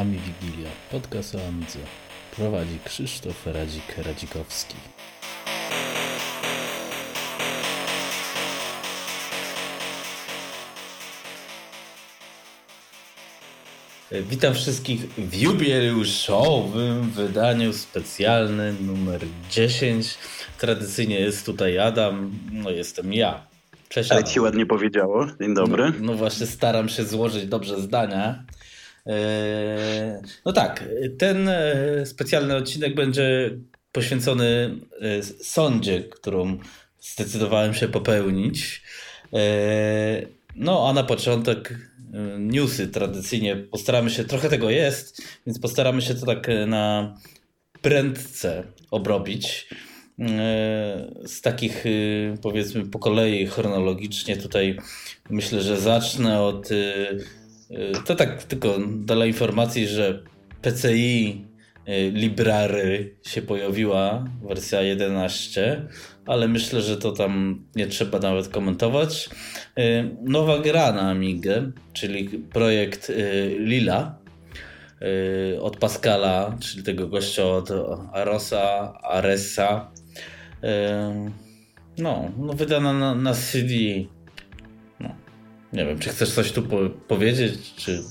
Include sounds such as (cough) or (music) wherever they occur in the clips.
Ami Wigilia, podcast o Amidze. Prowadzi Krzysztof Radzik-Radzikowski. Witam wszystkich w jubileuszowym wydaniu specjalnym numer 10. Tradycyjnie jest tutaj Adam, no jestem ja. Cześć. Ale ci ładnie powiedziało. Dzień dobry. No, no właśnie staram się złożyć dobrze zdania. E, no tak, ten e, specjalny odcinek będzie poświęcony e, sądzie, którą zdecydowałem się popełnić. No a na początek newsy tradycyjnie postaramy się, trochę tego jest, więc postaramy się to tak na prędce obrobić. Z takich powiedzmy po kolei chronologicznie tutaj myślę, że zacznę od to tak tylko dla informacji, że PCI y, Library się pojawiła, wersja 11, ale myślę, że to tam nie trzeba nawet komentować. Y, nowa gra na Amigę, czyli projekt y, Lila od Pascala, czyli tego gościa od Arosa, Aresa. No, no wydana na, na CD nie wiem, czy chcesz coś tu po powiedzieć, czy...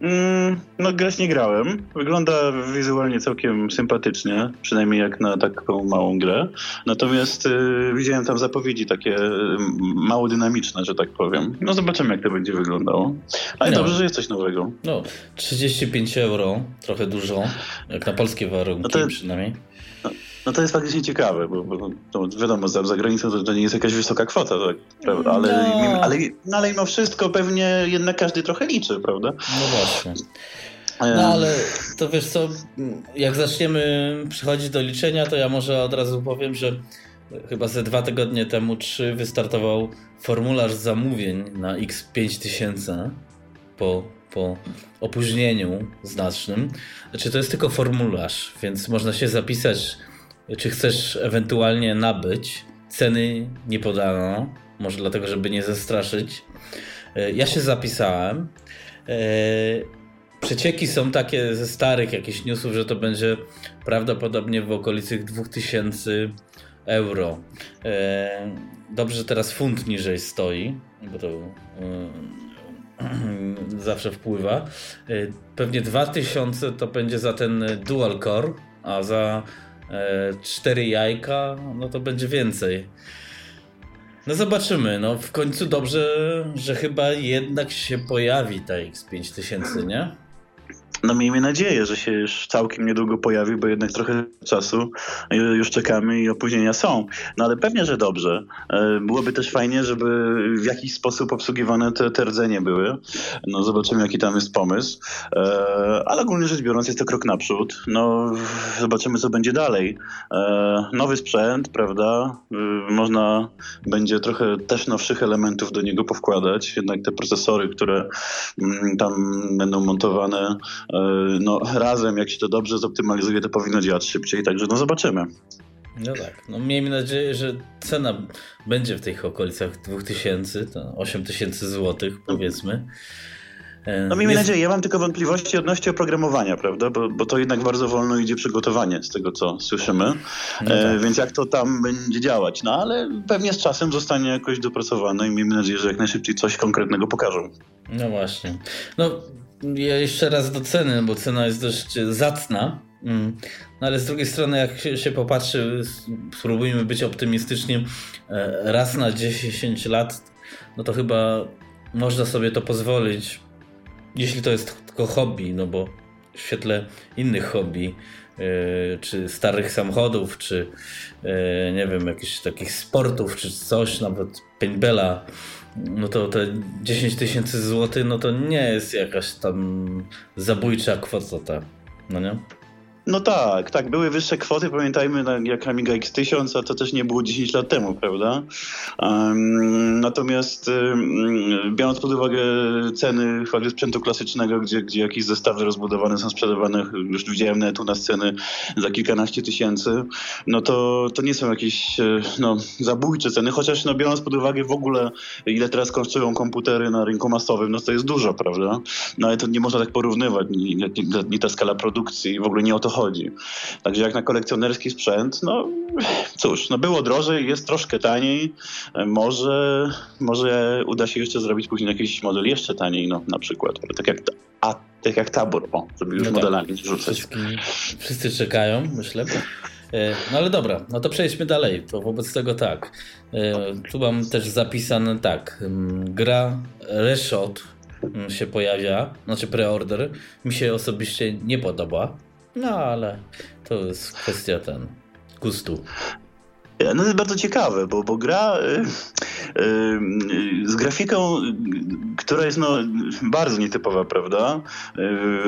Mm, no grać nie grałem. Wygląda wizualnie całkiem sympatycznie, przynajmniej jak na taką małą grę. Natomiast y, widziałem tam zapowiedzi takie y, mało dynamiczne, że tak powiem. No zobaczymy jak to będzie wyglądało. Ale no. dobrze, że jest coś nowego. No, 35 euro, trochę dużo, jak na polskie warunki no przynajmniej. No, to jest faktycznie ciekawe, bo, bo no wiadomo, za, za granicą to, to, nie jest jakaś wysoka kwota, tak, prawda? Ale, no. ale, no, ale mimo wszystko pewnie jednak każdy trochę liczy, prawda? No właśnie. No ale to wiesz co, jak zaczniemy przychodzić do liczenia, to ja może od razu powiem, że chyba ze dwa tygodnie temu, trzy, wystartował formularz zamówień na X5000 po, po opóźnieniu znacznym. Znaczy to jest tylko formularz, więc można się zapisać czy chcesz ewentualnie nabyć. Ceny nie podano, może dlatego, żeby nie zastraszyć. E, ja się zapisałem. E, przecieki są takie ze starych jakichś newsów, że to będzie prawdopodobnie w okolicy 2000 euro. E, dobrze, że teraz funt niżej stoi, bo to (clears throat) zawsze wpływa. Pewnie 2000 to będzie za ten dual core, a za cztery jajka, no to będzie więcej. No zobaczymy, no w końcu dobrze, że chyba jednak się pojawi ta X5000, nie? No miejmy nadzieję, że się już całkiem niedługo pojawi, bo jednak trochę czasu już czekamy i opóźnienia są. No ale pewnie, że dobrze. E, byłoby też fajnie, żeby w jakiś sposób obsługiwane te, te rdzenie były. No zobaczymy, jaki tam jest pomysł. E, ale ogólnie rzecz biorąc jest to krok naprzód. No zobaczymy, co będzie dalej. E, nowy sprzęt, prawda? Można będzie trochę też nowszych elementów do niego powkładać. Jednak te procesory, które mm, tam będą montowane no, razem, jak się to dobrze zoptymalizuje, to powinno działać szybciej, także no zobaczymy. No tak, no miejmy nadzieję, że cena będzie w tych okolicach 2000, to 8000 zł powiedzmy. E, no miejmy nadzieję, ja mam tylko wątpliwości odnośnie oprogramowania, prawda, bo, bo to jednak bardzo wolno idzie przygotowanie z tego, co słyszymy, no e, tak. e, więc jak to tam będzie działać, no ale pewnie z czasem zostanie jakoś dopracowane i miejmy nadzieję, że jak najszybciej coś konkretnego pokażą. No właśnie, no ja jeszcze raz do ceny, bo cena jest dość zacna. Mm. No ale z drugiej strony, jak się popatrzy, spróbujmy być optymistyczni, e, raz na 10 lat, no to chyba można sobie to pozwolić, jeśli to jest tylko hobby, no bo w świetle innych hobby, e, czy starych samochodów, czy e, nie wiem, jakichś takich sportów, czy coś, nawet paintballa, no to te 10 tysięcy złotych, no to nie jest jakaś tam zabójcza kwota, no nie? No tak, tak, były wyższe kwoty, pamiętajmy, jak Amiga X1000, a to też nie było 10 lat temu, prawda? Um, natomiast um, biorąc pod uwagę ceny choćby sprzętu klasycznego, gdzie, gdzie jakieś zestawy rozbudowane są sprzedawane, już widziałem netu na sceny za kilkanaście tysięcy, no to, to nie są jakieś e, no, zabójcze ceny, chociaż no, biorąc pod uwagę w ogóle, ile teraz kosztują komputery na rynku masowym, no to jest dużo, prawda? No ale to nie można tak porównywać, nie, nie, nie ta skala produkcji, w ogóle nie o to chodzi. Także jak na kolekcjonerski sprzęt, no cóż, no było drożej, jest troszkę taniej. Może, może uda się jeszcze zrobić później jakiś model jeszcze taniej, no na przykład. Tak jak, a, tak jak tabor, o, żeby już no tak. modelami rzucać. Wszyscy, wszyscy czekają, myślę. E, no ale dobra, no to przejdźmy dalej. To wobec tego tak. E, tu mam też zapisane tak. Mm, gra Reshot mm, się pojawia, znaczy preorder. Mi się osobiście nie podoba. No ale to jest kwestia ten gustu. No to jest bardzo ciekawe, bo, bo gra y, y, z grafiką, która jest no, bardzo nietypowa, prawda?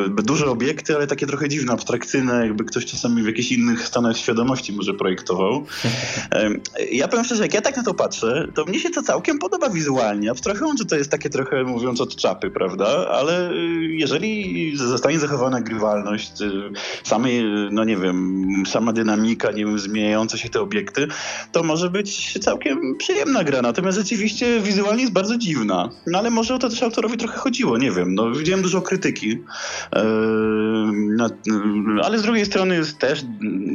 Duże obiekty, ale takie trochę dziwne, abstrakcyjne, jakby ktoś czasami w jakichś innych stanach świadomości może projektował. Ja powiem szczerze, jak ja tak na to patrzę, to mnie się to całkiem podoba wizualnie. Abstrahując, że to jest takie trochę, mówiąc od czapy, prawda? Ale jeżeli zostanie zachowana grywalność, samej, no nie wiem, sama dynamika, nie wiem, zmieniające się te obiekty, to może być całkiem przyjemna gra. Natomiast rzeczywiście wizualnie jest bardzo dziwna. No ale może o to też autorowi trochę chodziło, nie wiem. No, widziałem dużo krytyki. Yy, ale z drugiej strony jest też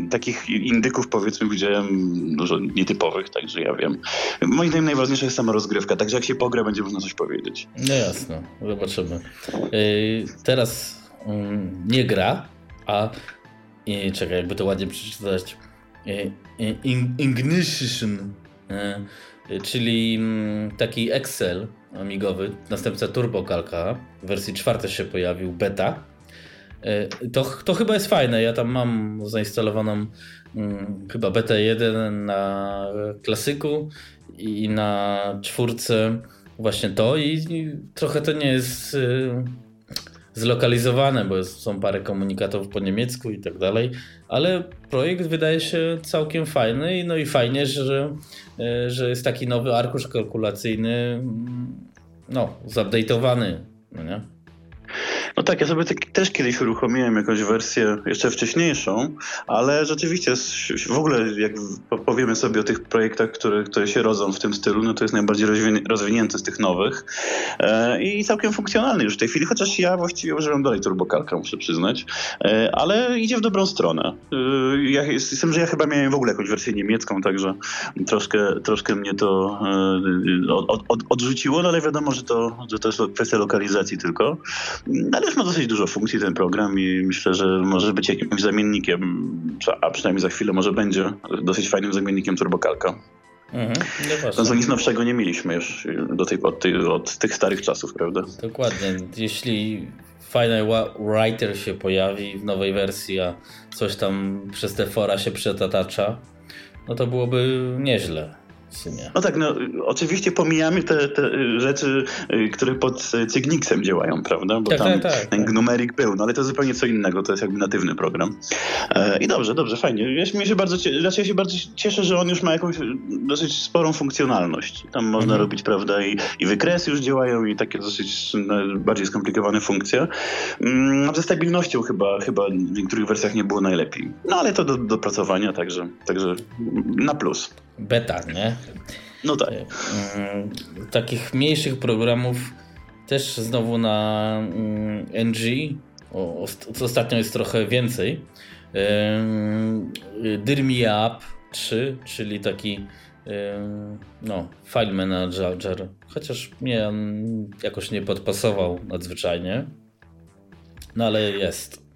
takich indyków, powiedzmy, widziałem dużo nietypowych, także ja wiem. Moim zdaniem najważniejsza jest sama rozgrywka, także jak się pogra, będzie można coś powiedzieć. No jasno, zobaczymy. Yy, teraz yy, nie gra, a i czekaj, jakby to ładnie przeczytać. E, e, Ignition, e, czyli mm, taki Excel amigowy, następca TurboCalca, w wersji czwartej się pojawił, beta. To, to chyba jest fajne, ja tam mam zainstalowaną mm, chyba beta 1 na klasyku i na czwórce właśnie to i, i trochę to nie jest zlokalizowane, bo są parę komunikatów po niemiecku i tak dalej, ale projekt wydaje się całkiem fajny no i fajnie, że, e, że jest taki nowy arkusz kalkulacyjny mm, no, zupdate'owany, no nie? No tak, ja sobie tak, też kiedyś uruchomiłem jakąś wersję jeszcze wcześniejszą, ale rzeczywiście w ogóle jak powiemy sobie o tych projektach, które, które się rodzą w tym stylu, no to jest najbardziej rozwinięty z tych nowych e, i całkiem funkcjonalny już w tej chwili, chociaż ja właściwie używam dalej turbokalka, muszę przyznać, e, ale idzie w dobrą stronę. E, ja że ja chyba miałem w ogóle jakąś wersję niemiecką, także troszkę, troszkę mnie to e, od, od, odrzuciło, no ale wiadomo, że to, że to jest kwestia lokalizacji tylko. Ale już ma dosyć dużo funkcji ten program i myślę, że może być jakimś zamiennikiem, a przynajmniej za chwilę może będzie dosyć fajnym zamiennikiem turbokalka. Mhm, no to nic nowszego nie mieliśmy już do tej, od, tej, od tych starych czasów, prawda? Dokładnie. Jeśli Final Writer się pojawi w nowej wersji, a coś tam przez te fora się przetatacza, no to byłoby nieźle. No tak, no oczywiście pomijamy te, te rzeczy, y, które pod Cygnixem działają, prawda? Bo tak, tam tak, tak, tak. numerik był, no ale to zupełnie co innego, to jest jakby natywny program. E, I dobrze, dobrze, fajnie. Ja się bardzo, znaczy ja się bardzo cieszę, że on już ma jakąś dosyć sporą funkcjonalność. Tam można mhm. robić, prawda, i, i wykresy już działają i takie dosyć no, bardziej skomplikowane funkcje. Mm, ze stabilnością chyba, chyba w niektórych wersjach nie było najlepiej. No ale to do dopracowania, także, także na plus beta, nie? No tak. Mm, takich mniejszych programów też znowu na mm, NG, o, ostatnio jest trochę więcej. Dirmi Up 3, czyli taki no, file manager, chociaż mnie on jakoś nie podpasował nadzwyczajnie, no ale jest.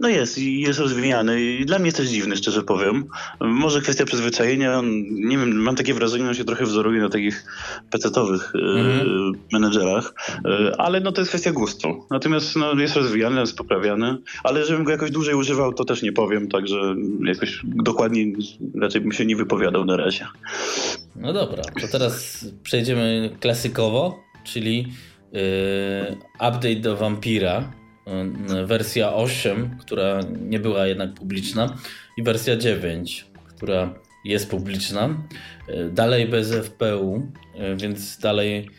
No jest jest rozwijany. I dla mnie jest też dziwny, szczerze powiem. Może kwestia przyzwyczajenia. Nie wiem, mam takie wrażenie, że się trochę wzoruje na takich pecetowych mm-hmm. menedżerach, e, ale no to jest kwestia gustu. Natomiast no, jest rozwijany, jest poprawiany, ale żebym go jakoś dłużej używał, to też nie powiem, także jakoś dokładnie raczej bym się nie wypowiadał na razie. No dobra, to teraz przejdziemy klasykowo, czyli yy, update do Vampira wersja 8, która nie była jednak publiczna i wersja 9, która jest publiczna. Dalej bez FPU, więc dalej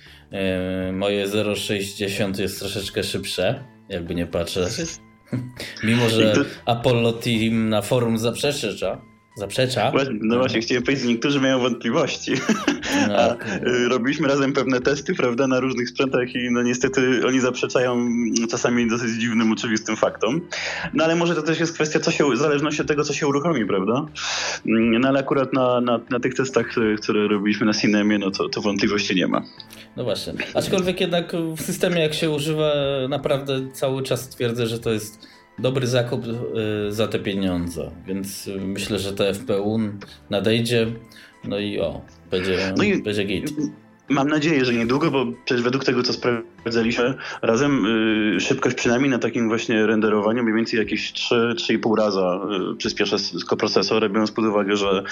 moje 0,60 jest troszeczkę szybsze, jakby nie patrzeć. (laughs) Mimo, że Apollo Team na forum zaprzecza, zaprzecza. No właśnie, chciałem powiedzieć, niektórzy mają wątpliwości. No. (laughs) A y, robiliśmy razem pewne testy, prawda, na różnych sprzętach i no niestety oni zaprzeczają czasami dosyć dziwnym, oczywistym faktom. No ale może to też jest kwestia, co się, w zależności od tego, co się uruchomi, prawda? Mm, no ale akurat na, na, na tych testach, które robiliśmy na Cinemie, no to, to wątpliwości nie ma. No właśnie. Aczkolwiek jednak w systemie, jak się używa, naprawdę cały czas twierdzę, że to jest dobry zakup y, za te pieniądze, więc myślę, że to FPU nadejdzie, no i o, będzie, no i będzie git. Mam nadzieję, że niedługo, bo przecież według tego, co sprawdzaliśmy razem, yy, szybkość przynajmniej na takim właśnie renderowaniu mniej więcej jakieś 3-3,5 raza yy, przyspiesza koprocesor, biorąc pod uwagę, że,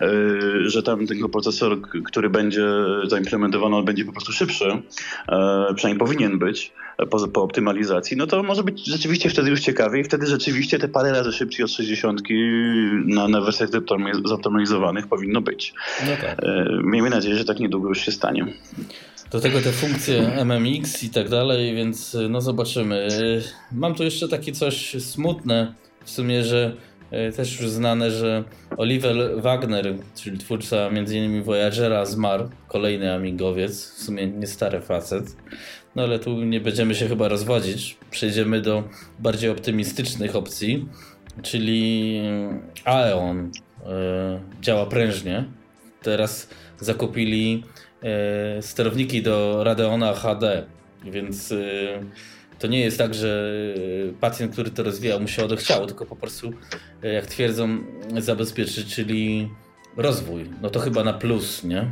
yy, że tam ten koprocesor, który będzie zaimplementowany, on będzie po prostu szybszy, yy, przynajmniej powinien być po, po, optymalizacji, no to może być rzeczywiście wtedy już ciekawie i wtedy rzeczywiście te parę razy szybciej od 60 na, na wersjach zoptymalizowanych powinno być. No tak. E, miejmy nadzieję, że tak niedługo już się stanie. Do tego te funkcje MMX i tak dalej, więc no zobaczymy. Mam tu jeszcze takie coś smutne, w sumie, że e, też już znane, że Oliver Wagner, czyli twórca m.in. Voyagera, zmarł. Kolejny amigowiec, w sumie nie stary facet. No ale tu nie będziemy się chyba rozwodzić. Przejdziemy do bardziej optymistycznych opcji, czyli Aeon działa prężnie. Teraz zakupili sterowniki do Radeona HD, więc y, to nie jest tak, że pacjent, który to rozwijał, mu się odechciało, tylko po prostu, jak twierdzą, zabezpieczyć, czyli rozwój. No to chyba na plus, nie?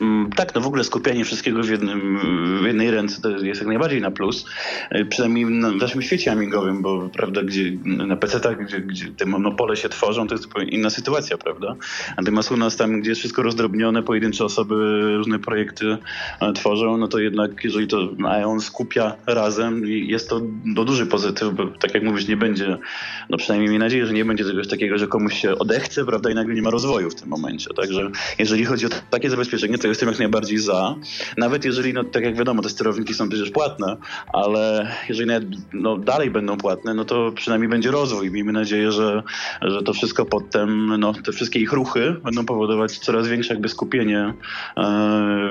Mm, tak, no w ogóle skupianie wszystkiego w, jednym, w jednej ręce to jest jak najbardziej na plus. E, przynajmniej w naszym świecie amigowym, bo prawda, gdzie na PC-tach, gdzie, gdzie te monopole się tworzą, to jest inna sytuacja, prawda? Natomiast u nas tam, gdzie jest wszystko rozdrobnione, pojedyncze osoby różne projekty e, tworzą, no to jednak jeżeli to on skupia razem, jest to do duży pozytyw, bo tak jak mówisz, nie będzie, no przynajmniej miejmy nadzieję, że nie będzie czegoś takiego, że komuś się odechce, prawda, i nagle nie ma rozwoju w tym momencie. Także jeżeli chodzi o takie zabezpieczenie, to jestem jak najbardziej za. Nawet jeżeli, no tak jak wiadomo, te sterowniki są przecież płatne, ale jeżeli nawet no, dalej będą płatne, no to przynajmniej będzie rozwój. Miejmy nadzieję, że, że to wszystko potem, no te wszystkie ich ruchy będą powodować coraz większe jakby skupienie e,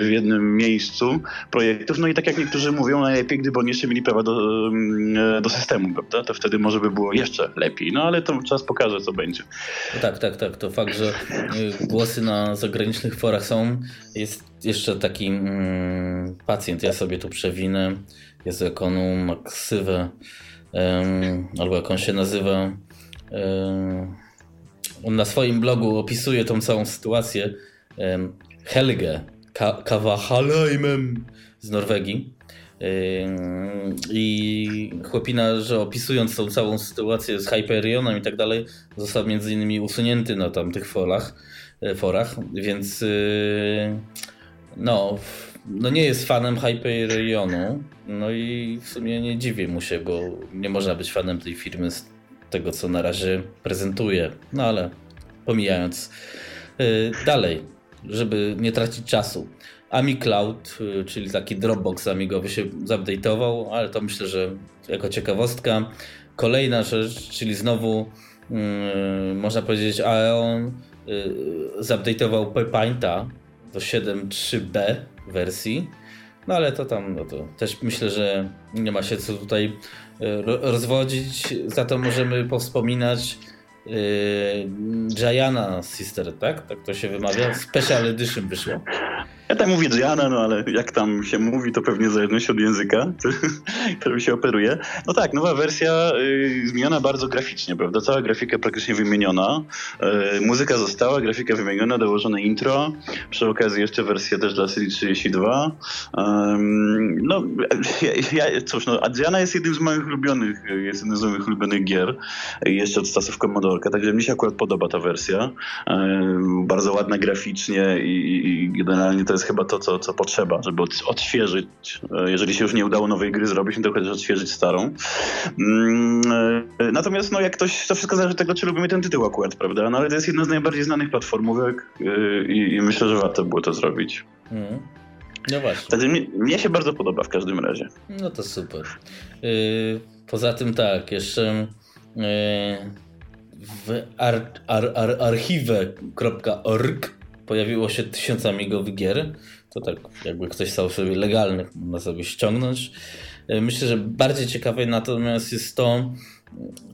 w, jednym miejscu projektów. No i tak jak niektórzy mówią, najlepiej, gdyby oni jeszcze mieli prawa do, mm, do systemu, prawda? To wtedy może by było jeszcze lepiej. No ale to czas pokaże, co będzie. No tak, tak, tak. To fakt, że y, głosy na zagranicznych forach są. Jest jeszcze taki mm, pacjent, ja sobie tu przewinę. Jest ekonu Maksywę, um, albo jak on się nazywa. Um, on na swoim blogu opisuje tą całą sytuację. Um, Helge Kavahalheimem z Norwegii. I chłopina, że opisując tą całą sytuację z Hyperionem i tak dalej, został między innymi usunięty na tamtych forach E, forach, więc y, no, no nie jest fanem Hyperionu, no i w sumie nie dziwię mu się, bo nie można być fanem tej firmy z tego, co na razie prezentuje. No ale pomijając. Y, dalej, żeby nie tracić czasu. Ami Cloud, y, czyli taki Dropbox amigowy się zupdate'ował, ale to myślę, że jako ciekawostka. Kolejna rzecz, czyli znowu można powiedzieć Aeon zupdate'ował PayPainta do 7.3b wersji. No ale to tam, no to też myślę, że nie ma się co tutaj y, rozwodzić. Za to możemy powspominać yy, Giana Sister, tak? Tak to się wymawia. Special Edition wyszło. Ja tam mówię Diana, no ale jak tam się mówi, to pewnie w zależności od języka, (laughs) którym się operuje. No tak, nowa wersja y, zmieniona bardzo graficznie, prawda? Cała grafika praktycznie wymieniona. Y, muzyka została, grafika wymieniona, dołożone intro. Przy okazji jeszcze wersja też dla serii 32. Um, no, ja, ja, cóż, no, Adriana jest jednym z moich ulubionych, jest jednym z moich ulubionych gier, jeszcze od czasów Commodorka, także mi się akurat podoba ta wersja. Bardzo ładna graficznie i, i generalnie to jest chyba to, co, co potrzeba, żeby odświeżyć. E, jeżeli się już nie udało nowej gry zrobić, no to chociaż odświeżyć starą. Mm, e, natomiast no, jak ktoś, to wszystko zależy od tego, czy lubimy ten tytuł akurat, prawda? No ale to jest jedna z najbardziej znanych platformówek i, i myślę, że warto było to zrobić. Mm. No właśnie. Także mnie, mnie, się bardzo podoba w każdym razie. No to super. Yy, poza tym tak, jeszcze yy, w ar, ar, ar, archive.org pojawiło się tysiąc amigowych gier. To tak jakby ktoś stał sobie legalny, można sobie ściągnąć. Yy, myślę, że bardziej ciekawe natomiast jest to,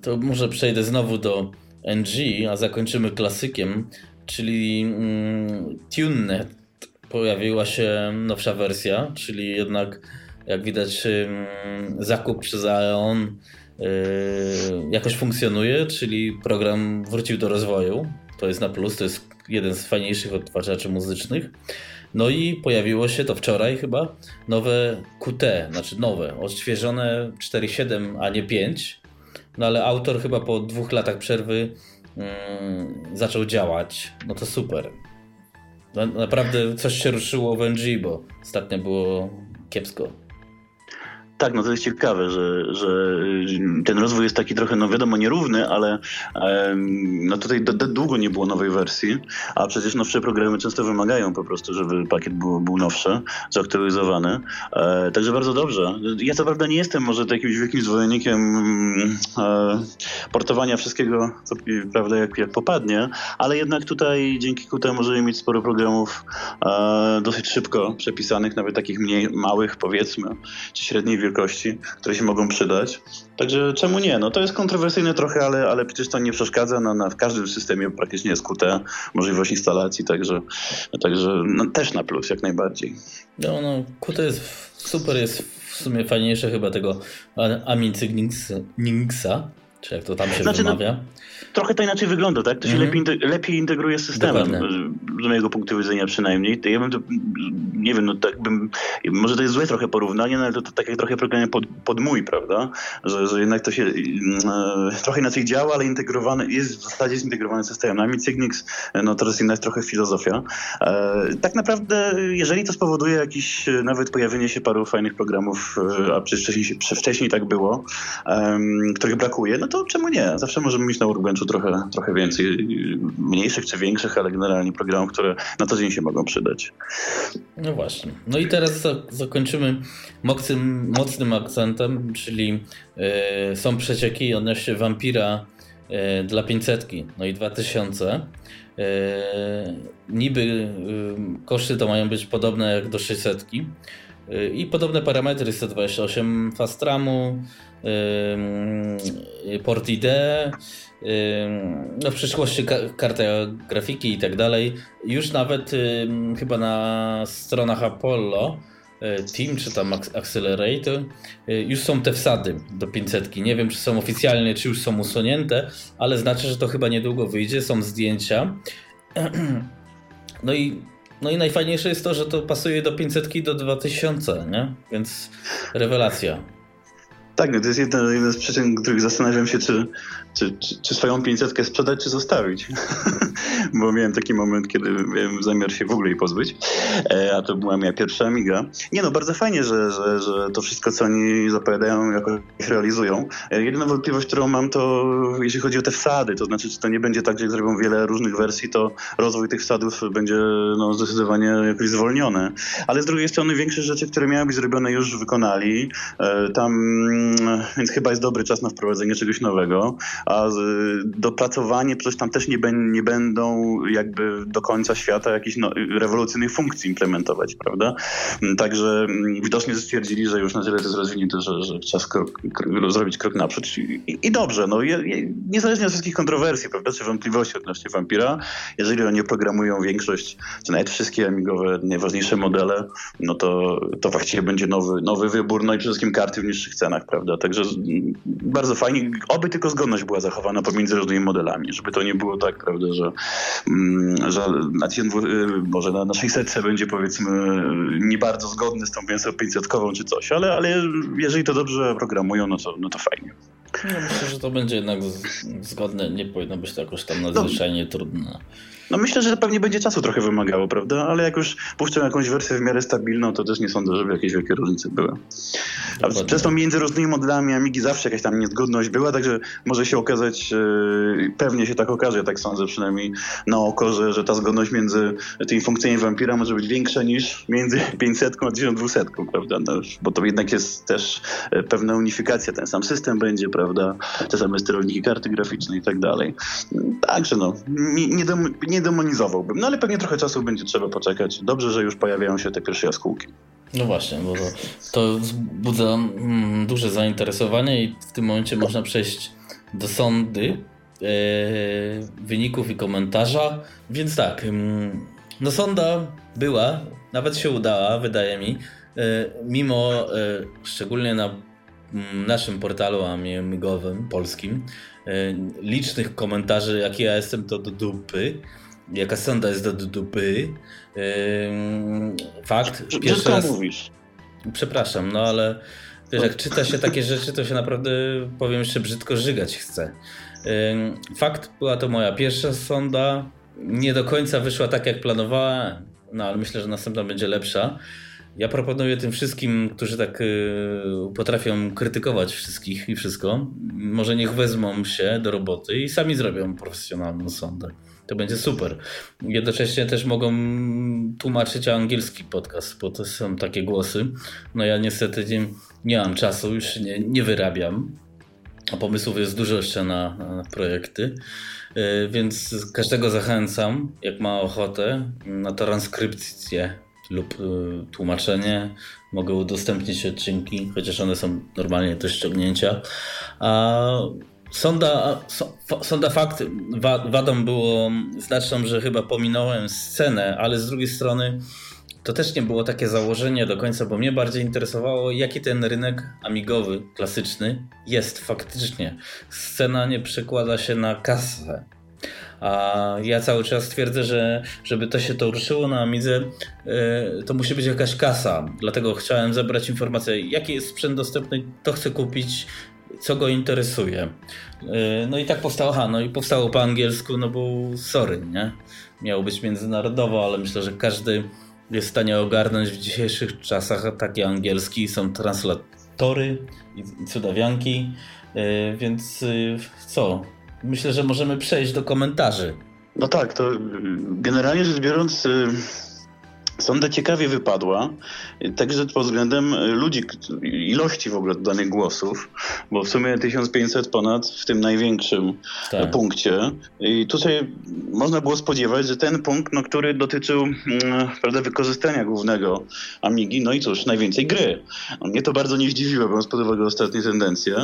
to może przejdę znowu do NG, a zakończymy klasykiem, czyli mm, TuneNet pojawiła się nowsza wersja, czyli jednak jak widać zakup przez Aeon y, jakoś funkcjonuje, czyli program wrócił do rozwoju. To jest na plus, to jest jeden z fajniejszych odtwarzaczy muzycznych. No i pojawiło się to wczoraj chyba nowe QT, znaczy nowe, odświeżone 4.7, a nie 5. No ale autor chyba po dwóch latach przerwy zaczął działać. No to super. Naprawdę coś się ruszyło w NG, bo ostatnio było kiepsko. Tak, no to jest ciekawe, że, że y, ten rozwój jest taki trochę, no wiadomo, nierówny, ale no tutaj długo nie było nowej wersji, a przecież nowsze programy często wymagają po prostu, żeby pakiet był, był nowszy, zaktualizowany. E, także bardzo dobrze. Ja co prawda nie jestem może jakimś wielkim zwolennikiem e, portowania wszystkiego, co, prawda, jak, jak popadnie, ale jednak tutaj dzięki QT możemy mieć sporo programów e, dosyć szybko przepisanych, nawet takich mniej małych powiedzmy, czy średniej wielkości wielkości, które się mogą przydać. Także czemu nie? No to jest kontrowersyjne trochę, ale, ale przecież to nie przeszkadza. No, na, w każdym systemie praktycznie jest QT, możliwość instalacji, także, także no, też na plus jak najbardziej. No, no QT jest super, jest w sumie fajniejsze chyba tego Amicy Ningsa, czy jak to tam się znaczy, no, wymawia. No, trochę to inaczej wygląda, tak? To się mm -hmm. lepiej, lepiej integruje z systemem, Dokładnie. z mojego punktu widzenia przynajmniej. Ja bym to, nie wiem, no tak bym, może to jest złe trochę porównanie, no ale to, to tak jak trochę programie pod, pod mój, prawda? Że, że jednak to się e, trochę inaczej działa, ale integrowany, jest w zasadzie zintegrowany systemem. Na Cygnix, no to jest inna jest trochę filozofia. E, tak naprawdę, jeżeli to spowoduje jakieś, e, nawet pojawienie się paru fajnych programów, e, a przecież wcześniej, wcześniej tak było, e, których brakuje, no to czemu nie? Zawsze możemy mieć na workbenchu trochę, trochę więcej, mniejszych czy większych, ale generalnie programów, które na co dzień się mogą przydać. No właśnie. No i teraz zakończymy mocnym, mocnym akcentem, czyli yy, są przecieki odnośnie Vampira yy, dla 500, no i 2000. Yy, niby koszty to mają być podobne jak do 600 i podobne parametry 128 fast ramu, port ID, no w przyszłości karta grafiki i tak dalej. Już nawet chyba na stronach Apollo e, Team czy tam Accelerator e, już są te wsady do 500. Nie wiem czy są oficjalnie, czy już są usunięte, ale znaczy, że to chyba niedługo wyjdzie. Są zdjęcia. (clears throat) No i no i najfajniejsze jest to, że to pasuje do 500 do 2000, nie? Więc rewelacja. Tak, no to jest jedna, z przyczyn, których zastanawiam się, czy, czy, czy, czy swoją 500 sprzedać, czy zostawić. (laughs) Bo miałem taki moment, kiedy miałem zamiar się w ogóle jej pozbyć. E, a to była moja pierwsza Amiga. Nie no, bardzo fajnie, że, że, że to wszystko, co oni zapowiadają, jakoś realizują. E, jedyna wątpliwość, którą mam, to jeśli chodzi o te wsady, to znaczy, czy to nie będzie tak, że jak zrobią wiele różnych wersji, to rozwój tych wsadów będzie no, zdecydowanie jakoś zwolniony. Ale z drugiej strony większe rzeczy, które miały być zrobione, już wykonali. E, tam, więc chyba jest dobry czas na wprowadzenie czegoś nowego a dopracowanie przecież tam też nie, nie będą jakby do końca świata jakichś no, rewolucyjnych funkcji implementować, prawda? Także mm, widocznie stwierdzili, że już na tyle to jest rozwinięte, że, że czas krok, krok, zrobić krok naprzód i, i dobrze, no je, je, niezależnie od wszystkich kontrowersji, prawda, czy wątpliwości odnośnie Vampira, jeżeli oni programują większość, czy nawet wszystkie amigowe najważniejsze modele, no to, to właściwie będzie nowy, nowy wybór, no i przede wszystkim karty w niższych cenach, prawda? Także bardzo fajnie, oby tylko zgodność była zachowana pomiędzy różnymi modelami, żeby to nie było tak, prawda, że, mm, że na, może na, na 600 będzie powiedzmy nie bardzo zgodny z tą wersją 500 czy coś, ale, ale jeżeli to dobrze programują, no to, no to fajnie. Ja myślę, że to będzie jednak zgodne, nie powinno być to jakoś tam nadzwyczajnie no. trudne. No myślę, że to pewnie będzie czasu trochę wymagało, prawda? Ale jak już puszczę jakąś wersję w miarę stabilną, to też nie sądzę, żeby jakieś wielkie różnice były. A przez to między różnymi modelami Amigi zawsze jakaś tam niezgodność była, także może się okazać, yy, pewnie się tak okaże, tak sądzę przynajmniej na oko, że, że ta zgodność między tymi funkcjami Vampira może być większa niż między (laughs) 500 a 1200, prawda? No, bo to jednak jest też e, pewna unifikacja, ten sam system będzie, prawda? Te same sterowniki karty graficzne i tak dalej. Także no, nie, nie, nie demonizowałbym, no ale pewnie trochę czasu będzie trzeba poczekać. Dobrze, że już pojawiają się te pierwsze jaskółki. No właśnie, bo to, to wzbudza mm, duże zainteresowanie i w tym momencie można przejść do sądy e, wyników i komentarza. Więc tak, mm, no sonda była, nawet się udała, wydaje mi, e, mimo e, szczególnie na mm, naszym portalu amigowym polskim licznych komentarzy, jakie ja jestem to do dupy, jaka sonda jest do dupy. Fakt. Pierwszy raz... mówisz. Przepraszam, no ale wiesz, jak czyta się takie rzeczy, to się naprawdę, powiem jeszcze brzydko, żygać chce. Fakt, była to moja pierwsza sonda. Nie do końca wyszła tak, jak planowała, no ale myślę, że następna będzie lepsza. Ja proponuję tym wszystkim, którzy tak y, potrafią krytykować wszystkich i wszystko, może niech wezmą się do roboty i sami zrobią profesjonalną sondę. To będzie super. Jednocześnie też mogą tłumaczyć angielski podcast, bo to są takie głosy. No ja niestety nie, nie mam czasu, już nie, nie wyrabiam. A pomysłów jest dużo jeszcze na, na projekty. E, więc każdego zachęcam, jak ma ochotę, na transkrypcję lub e, tłumaczenie. Mogę udostępnić odcinki, chociaż one są normalnie do ściągnięcia. A Sonda, sonda fakt, wadą było znaczną, że chyba pominąłem scenę, ale z drugiej strony to też nie było takie założenie do końca, bo mnie bardziej interesowało, jaki ten rynek amigowy, klasyczny jest faktycznie. Scena nie przekłada się na kasę. A ja cały czas twierdzę, że żeby to się to ruszyło na Amidze, e, to musi być jakaś kasa. Dlatego chciałem zebrać informację, jaki jest sprzęt dostępny, to chcę kupić, co go interesuje. E, no i tak powstało, aha, no i powstało po angielsku, no bo sorry, nie? Miało być międzynarodowo, ale myślę, że każdy jest w stanie ogarnąć w dzisiejszych czasach takie angielski, są translatory i cudawianki, e, więc e, co? Myślę, że możemy przejść do komentarzy. No tak, to generalnie rzecz biorąc Sonda ciekawie wypadła, także pod względem ludzi, ilości w ogóle danych głosów, bo w sumie 1500 ponad w tym największym tak. punkcie. I tutaj można było spodziewać, że ten punkt, no, który dotyczył mm, prawda, wykorzystania głównego Amigi, no i cóż, najwięcej gry. Mnie to bardzo nie zdziwiło, biorąc pod uwagę ostatnie tendencje,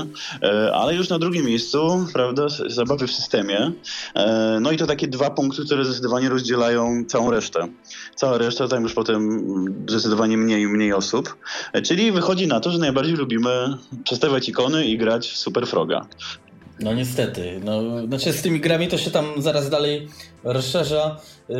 e, ale już na drugim miejscu, prawda, zabawy w systemie. E, no i to takie dwa punkty, które zdecydowanie rozdzielają całą resztę. Cała reszta już potem zdecydowanie mniej mniej osób. Czyli wychodzi na to, że najbardziej lubimy przestawiać ikony i grać w Super Froga. No niestety. No, znaczy z tymi grami to się tam zaraz dalej rozszerza, yy,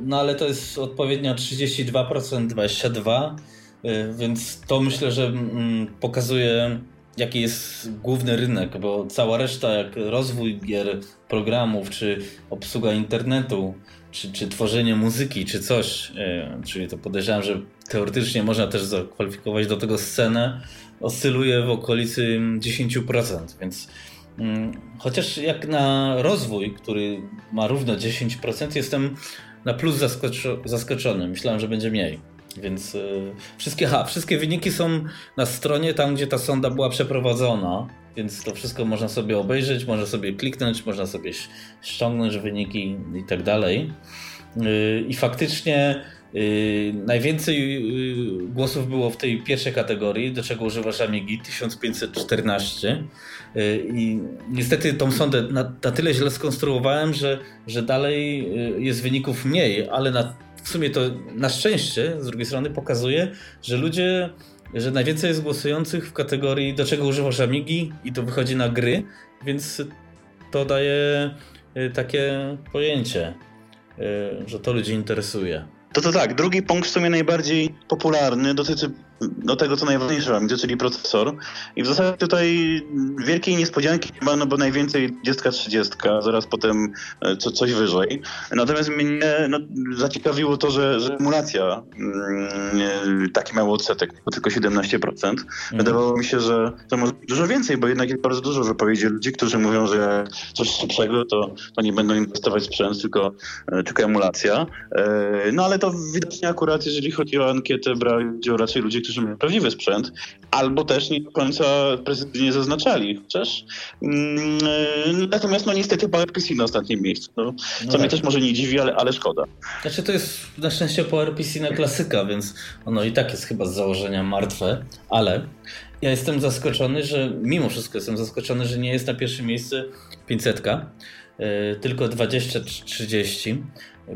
no ale to jest odpowiednio 32%, 22%, yy, więc to myślę, że yy, pokazuje jaki jest główny rynek, bo cała reszta, jak rozwój gier, programów, czy obsługa internetu, czy, czy tworzenie muzyki, czy coś, yy, czyli to podejrzewam, że teoretycznie można też zakwalifikować do tego scenę, oscyluje w okolicy 10%, więc yy, chociaż jak na rozwój, który ma równo 10%, jestem na plus zaskoczony. Myślałem, że będzie mniej. Więc y, wszystkie, ha, wszystkie wyniki są na stronie tam, gdzie ta sonda była przeprowadzona. Więc to wszystko można sobie obejrzeć, można sobie kliknąć, można sobie ściągnąć wyniki i tak dalej. Y, I faktycznie y, najwięcej głosów było w tej pierwszej kategorii, do czego używasz Amigi 1514. I niestety tą sondę na, na tyle źle skonstruowałem, że, że dalej jest wyników mniej, ale na w sumie to na szczęście z drugiej strony pokazuje, że ludzie, że najwięcej jest głosujących w kategorii do czego używasz Amigi i to wychodzi na gry, więc to daje y, takie pojęcie, y, że to ludzi interesuje. To to tak, drugi punkt w sumie najbardziej popularny dotyczy do tego, co najważniejsze w Amidze, czyli procesor. I w zasadzie tutaj wielkiej niespodzianki nie ma, no bo najwięcej 20-30, zaraz potem e, co, coś wyżej. Natomiast mnie no, zaciekawiło to, że, że emulacja mm, taki mały odsetek, tylko 17%. Mhm. Wydawało mi się, że to może dużo więcej, bo jednak jest bardzo dużo wypowiedzi ludzi, którzy mówią, że coś szybszego to, to nie będą inwestować w sprzęt, tylko, e, tylko emulacja. E, no ale to widocznie akurat, jeżeli chodzi o ankietę, brali raczej ludzie, którzy mają prawdziwy sprzęt, albo też nie do końca precyzyjnie zaznaczali. Chociaż, mm, e, natomiast no niestety PowerPC na ostatnim miejscu. No, co no tak. mnie też może nie dziwi, ale, ale szkoda. Znaczy to jest na szczęście PowerPC na klasyka, więc ono i tak jest chyba z założenia martwe, ale ja jestem zaskoczony, że mimo wszystko jestem zaskoczony, że nie jest na pierwszym miejscu 500, yy, tylko 20-30,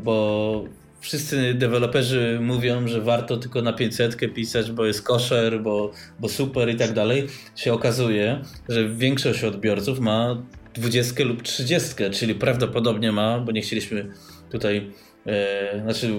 bo wszyscy deweloperzy mówią, że warto tylko na 500 pisać, bo jest koszer, bo, bo super i tak dalej. Się okazuje, że większość odbiorców ma 20 lub 30, czyli prawdopodobnie ma, bo nie chcieliśmy tutaj, e, znaczy,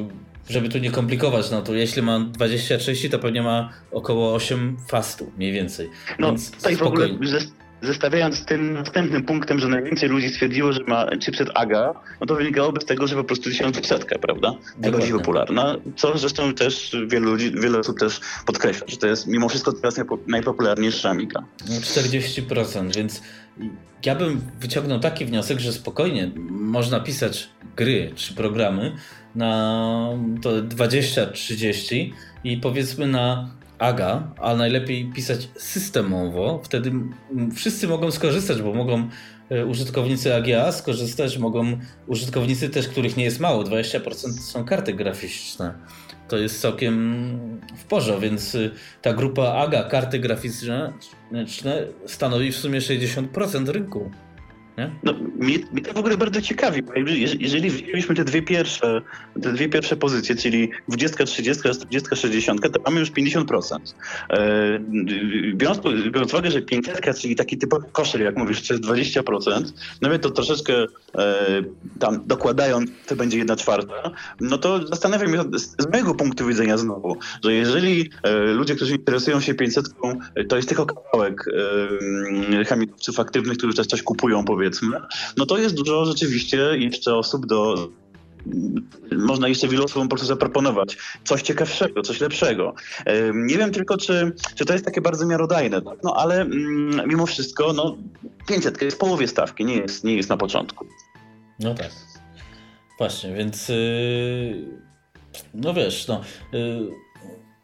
żeby tu nie komplikować, no to jeśli ma 20-30, to pewnie ma około 8 fastu mniej więcej. No, Więc tutaj spokojnie. w ogóle zestawiając z tym następnym punktem, że najwięcej ludzi stwierdziło, że ma chipset AGA, no to wynikałoby z tego, że po prostu 1200, prawda? Najbardziej popularna, co zresztą też wielu ludzi, wiele osób też podkreśla, że to jest mimo wszystko teraz najpopularniejsza Amiga. No 40%, więc ja bym wyciągnął taki wniosek, że spokojnie można pisać gry czy programy na to 20-30 i powiedzmy na AGA, a najlepiej pisać systemowo, wtedy wszyscy mogą skorzystać, bo mogą e, użytkownicy AGA skorzystać, mogą użytkownicy też, których nie jest mało, 20% są karty graficzne. To jest całkiem w porządku, więc y, ta grupa AGA, karty graficzne, stanowi w sumie 60% rynku. No, mnie, mnie to w ogóle bardzo ciekawi, bo jeżeli wzięliśmy te dwie pierwsze, te dwie pierwsze pozycje, czyli 20, 30, 40, 60, to mamy już 50%. E, biorąc, biorąc uwagę, że 500, czyli taki typowy koszer, jak mówisz, to jest 20%, nawet to troszeczkę e, tam dokładając, to będzie jedna czwarta, no to zastanawiam się z, mojego punktu widzenia znowu, że jeżeli e, ludzie, którzy interesują się 500, to jest tylko kawałek e, hamidowców aktywnych, którzy też coś kupują, powiedzmy, no to jest dużo rzeczywiście jeszcze osób do, można jeszcze wielu osobom po prostu zaproponować coś ciekawszego, coś lepszego. Nie wiem tylko, czy, czy to jest takie bardzo miarodajne, tak? no ale mm, mimo wszystko no, 500 jest w połowie stawki, nie jest, nie jest na początku. No tak. Właśnie, więc yy, no wiesz, no yy,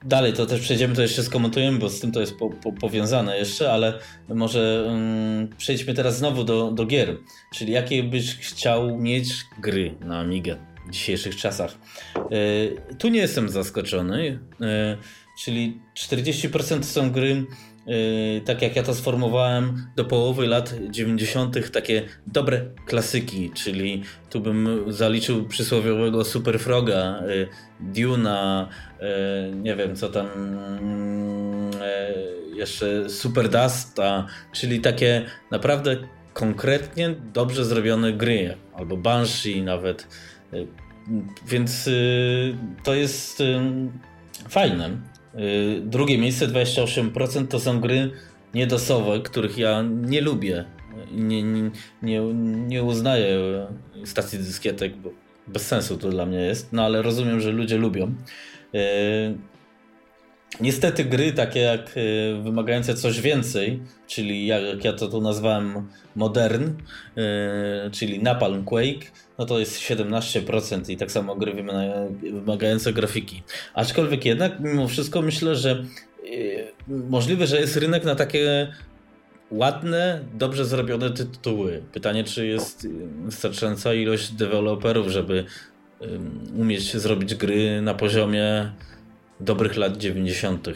Dalej to też przejdziemy, to jeszcze skomentujemy, bo z tym to jest po, po, powiązane jeszcze, ale może um, przejdźmy teraz znowu do, do gier. Czyli jakie byś chciał mieć gry na Amigę w dzisiejszych czasach? E, tu nie jestem zaskoczony, e, czyli 40% są gry Yy, tak jak ja to sformułowałem, do połowy lat 90. takie dobre klasyki, czyli tu bym zaliczył przysłowiowego Super Froga, yy, Duna, yy, nie wiem co tam yy, jeszcze Super Dusta, czyli takie naprawdę konkretnie dobrze zrobione gry, albo Banshee nawet. Yy, więc yy, to jest fajne. Y, drugie miejsce 28% to są gry niedosowe, których ja nie lubię. Nie, nie, nie, nie uznaję stacji dyskietek, bo bez sensu to dla mnie jest, no ale rozumiem, że ludzie lubią. Y, niestety gry takie jak y, wymagające coś więcej, czyli jak ja to tu nazwałem modern, czyli Napalm Quake, no to jest 17% i tak samo gry wymagające grafiki. Aczkolwiek jednak mimo wszystko myślę, że yy, możliwe, że jest rynek na takie ładne, dobrze zrobione tytuły. Pytanie, czy jest wystarczająca ilość deweloperów, żeby yy, umieć zrobić gry na poziomie dobrych lat 90.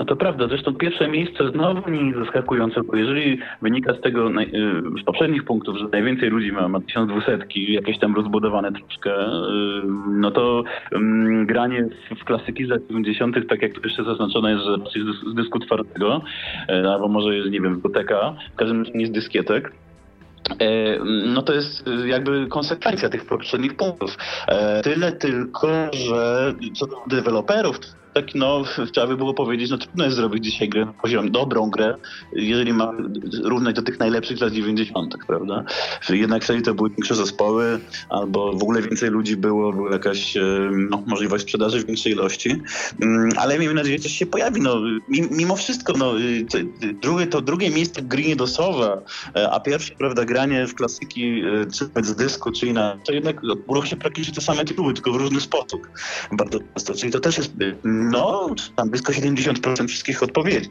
No to prawda, zresztą pierwsze miejsce znowu jest zaskakujące, bo jeżeli wynika z tego y, z poprzednich punktów, że najwięcej ludzi ma, ma 1200, jakieś tam rozbudowane troszkę, y, no to um, granie w klasyki z lat 90., tak jak jeszcze zaznaczone jest, że raczej z, dysku twardego, y, albo może jest, nie wiem, biblioteka, w każdym razie nie z dyskietek, no to jest jakby konsekwencja tych poprzednich punktów. Tyle tylko, że co do deweloperów, tak no, trzeba by było powiedzieć, no trudno jest zrobić dzisiaj grę na poziom, dobrą grę, jeżeli ma równać do tych najlepszych lat 90., prawda? Jednak wtedy to były większe zespoły, albo w ogóle więcej ludzi było, była jakaś no, możliwość sprzedaży w większej ilości, mm, ale miejmy nadzieję, że coś się pojawi. No, mimo wszystko, no, y, drugie, to drugie miejsce gry niedosowa, e, a pierwsze, prawda, granie w klasyki, e, czy z dysku, czy inaczej, to jednak uruch się praktycznie te same tytuły, tylko w różny sposób. Bardzo często. Czyli to też jest, no, tam blisko 70% wszystkich odpowiedzi.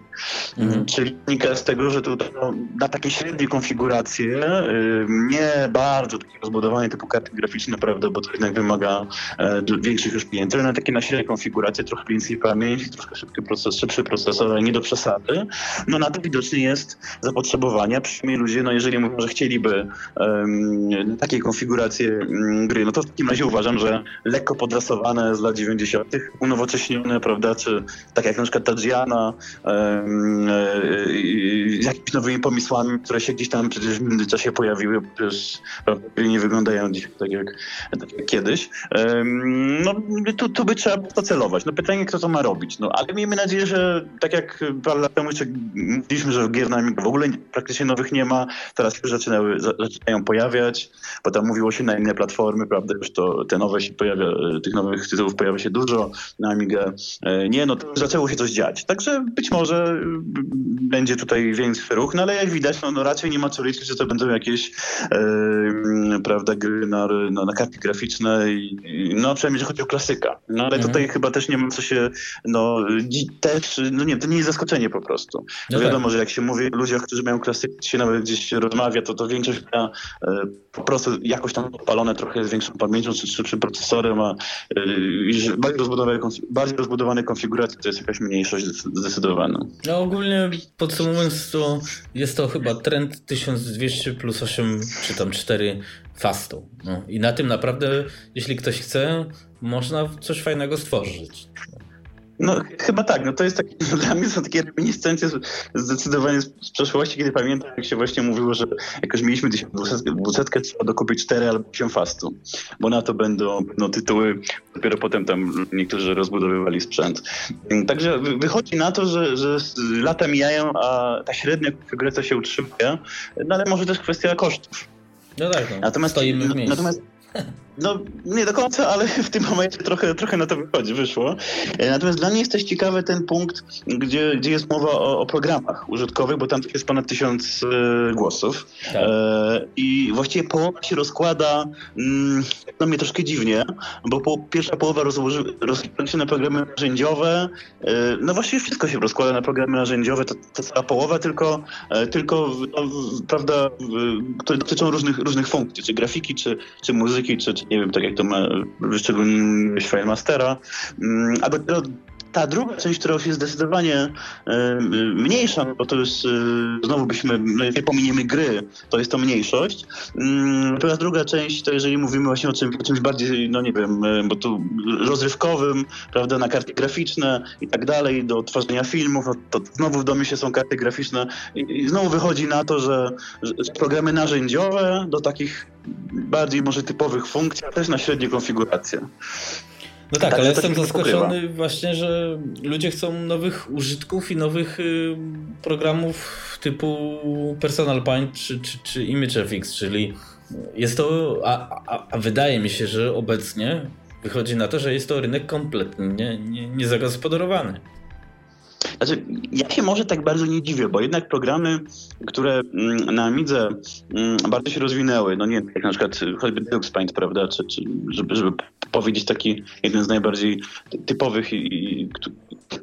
Mhm. Czyli wynika z tego, że tutaj no, na takie średnie konfiguracje, y, nie bardzo takie rozbudowanie typu karty graficzne, prawda, bo to jednak wymaga e, większych już pieniędzy, ale na takie na średnie konfiguracje, trochę więcej pamięci, troszkę szybki proces, szybszy procesor, ale nie do przesady, no na to widocznie jest zapotrzebowanie. Przynajmniej ludzie, no jeżeli mówią, że chcieliby um, takiej konfiguracji um, gry, no to w takim razie uważam, że lekko podrasowane z lat 90., unowocześnione, prawda, czy tak jak na przykład Tadžiana, um, z jakimiś nowymi pomysłami, które się gdzieś tam przecież w międzyczasie pojawiły, przecież nie wyglądają dziś tak jak, tak jak kiedyś. No tu, tu by trzeba to celować. No pytanie, kto to ma robić. No ale miejmy nadzieję, że tak jak parę lat temu jeszcze mówiliśmy, że gier na w ogóle praktycznie nowych nie ma, teraz już zaczynały, zaczynają pojawiać, bo tam mówiło się na inne platformy, prawda, już to te nowe się pojawia, tych nowych tytułów pojawia się dużo na Amigę. E, nie, no to zaczęło się coś dziać. Także być może będzie tutaj większy ruch, no ale jak widać, no, no raczej nie ma co liczyć, że to będą jakieś e, prawda, gry na, na, na karty graficzne i, no przynajmniej, że chodzi o klasyka. No ale mhm. tutaj chyba też nie ma co się, no też, no nie to nie jest zaskoczenie po prostu. No, no wiadomo, tak. że jak się mówi o ludziach, którzy mają klasykę, się nawet gdzieś rozmawia, to to większość ma e, po prostu jakoś tam odpalone trochę z większą pamięcią czy szybszym procesorem, a bardziej, rozbudowane, bardziej rozbudowane konfiguracje to jest jakaś mniejszość zdecydowana. No ogólnie podsumowując to jest to chyba trend 1200 plus 8 czy tam 4 fastu. No. I na tym naprawdę, jeśli ktoś chce, można coś fajnego stworzyć. No chyba tak, no to jest taki, (laughs) dla mnie są takie reminiscencje zdecydowanie z, z przeszłości, kiedy pamiętam, jak się właśnie mówiło, że jakoś mieliśmy 1200, trzeba dokupić 4 albo 8 fastu, bo na to będą no, tytuły, dopiero potem tam niektórzy rozbudowywali sprzęt. Także wychodzi na to, że, że lata mijają, a ta średnia konfiguracja się utrzymuje, no ale może też kwestia kosztów. No tak, no. Natomiast, stoimy w miejscu. Natomiast, (laughs) no, nie do końca, ale w tym momencie trochę, trochę na to wychodzi, wyszło. E, natomiast dla mnie jest też ciekawy ten punkt, gdzie, gdzie jest mowa o, o programach użytkowych, bo tam jest ponad tysiąc e, głosów. Tak. E, I właściwie połowa się rozkłada, mm, no mnie troszkę dziwnie, bo po, pierwsza połowa rozłoży, rozkłada się na programy narzędziowe. No właściwie wszystko się rozkłada na programy narzędziowe, to, to cała połowa, tylko, tylko no, prawda, które dotyczą różnych, różnych funkcji, czy grafiki, czy, czy muzyki, czy, czy nie wiem, tak jak to ma wyszczególniłeś Filemastera, mm, ta druga część, która już jest zdecydowanie e, mniejsza, no bo to jest, znowu byśmy, no jak pominiemy gry, to jest to mniejszość. Mm, natomiast druga część, to jeżeli mówimy właśnie o, czym, o czymś bardziej, no nie wiem, e, bo tu rozrywkowym, prawda, na karty graficzne i tak dalej, do tworzenia filmów, no to znowu w domie się są karty graficzne i znowu wychodzi na to, że, że programy narzędziowe do takich bardziej może typowych funkcji, a też na średnie konfiguracje. No tak, tak ale jestem zaskoczony właśnie, że ludzie chcą nowych użytków i nowych y, programów typu Personal Paint czy, czy, czy ImageFX, czyli jest to, a, a, a, wydaje mi się, że obecnie wychodzi na to, że jest to rynek kompletnie niezagospodarowany. Nie, nie znaczy, ja się może tak bardzo nie dziwię, bo jednak programy, które mm, na Amidze mm, bardzo się rozwinęły, no nie jak na przykład choćby Deluxe Paint, prawda, czy, czy żeby, żeby powiedzieć taki jeden z najbardziej typowych i,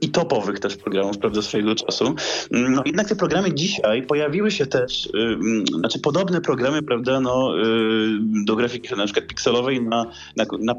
i topowych też programów, prawda, swojego czasu. Mm, no jednak te programy dzisiaj pojawiły się też, yy, znaczy podobne programy, prawda, no, yy, do grafiki na przykład pikselowej na, na, na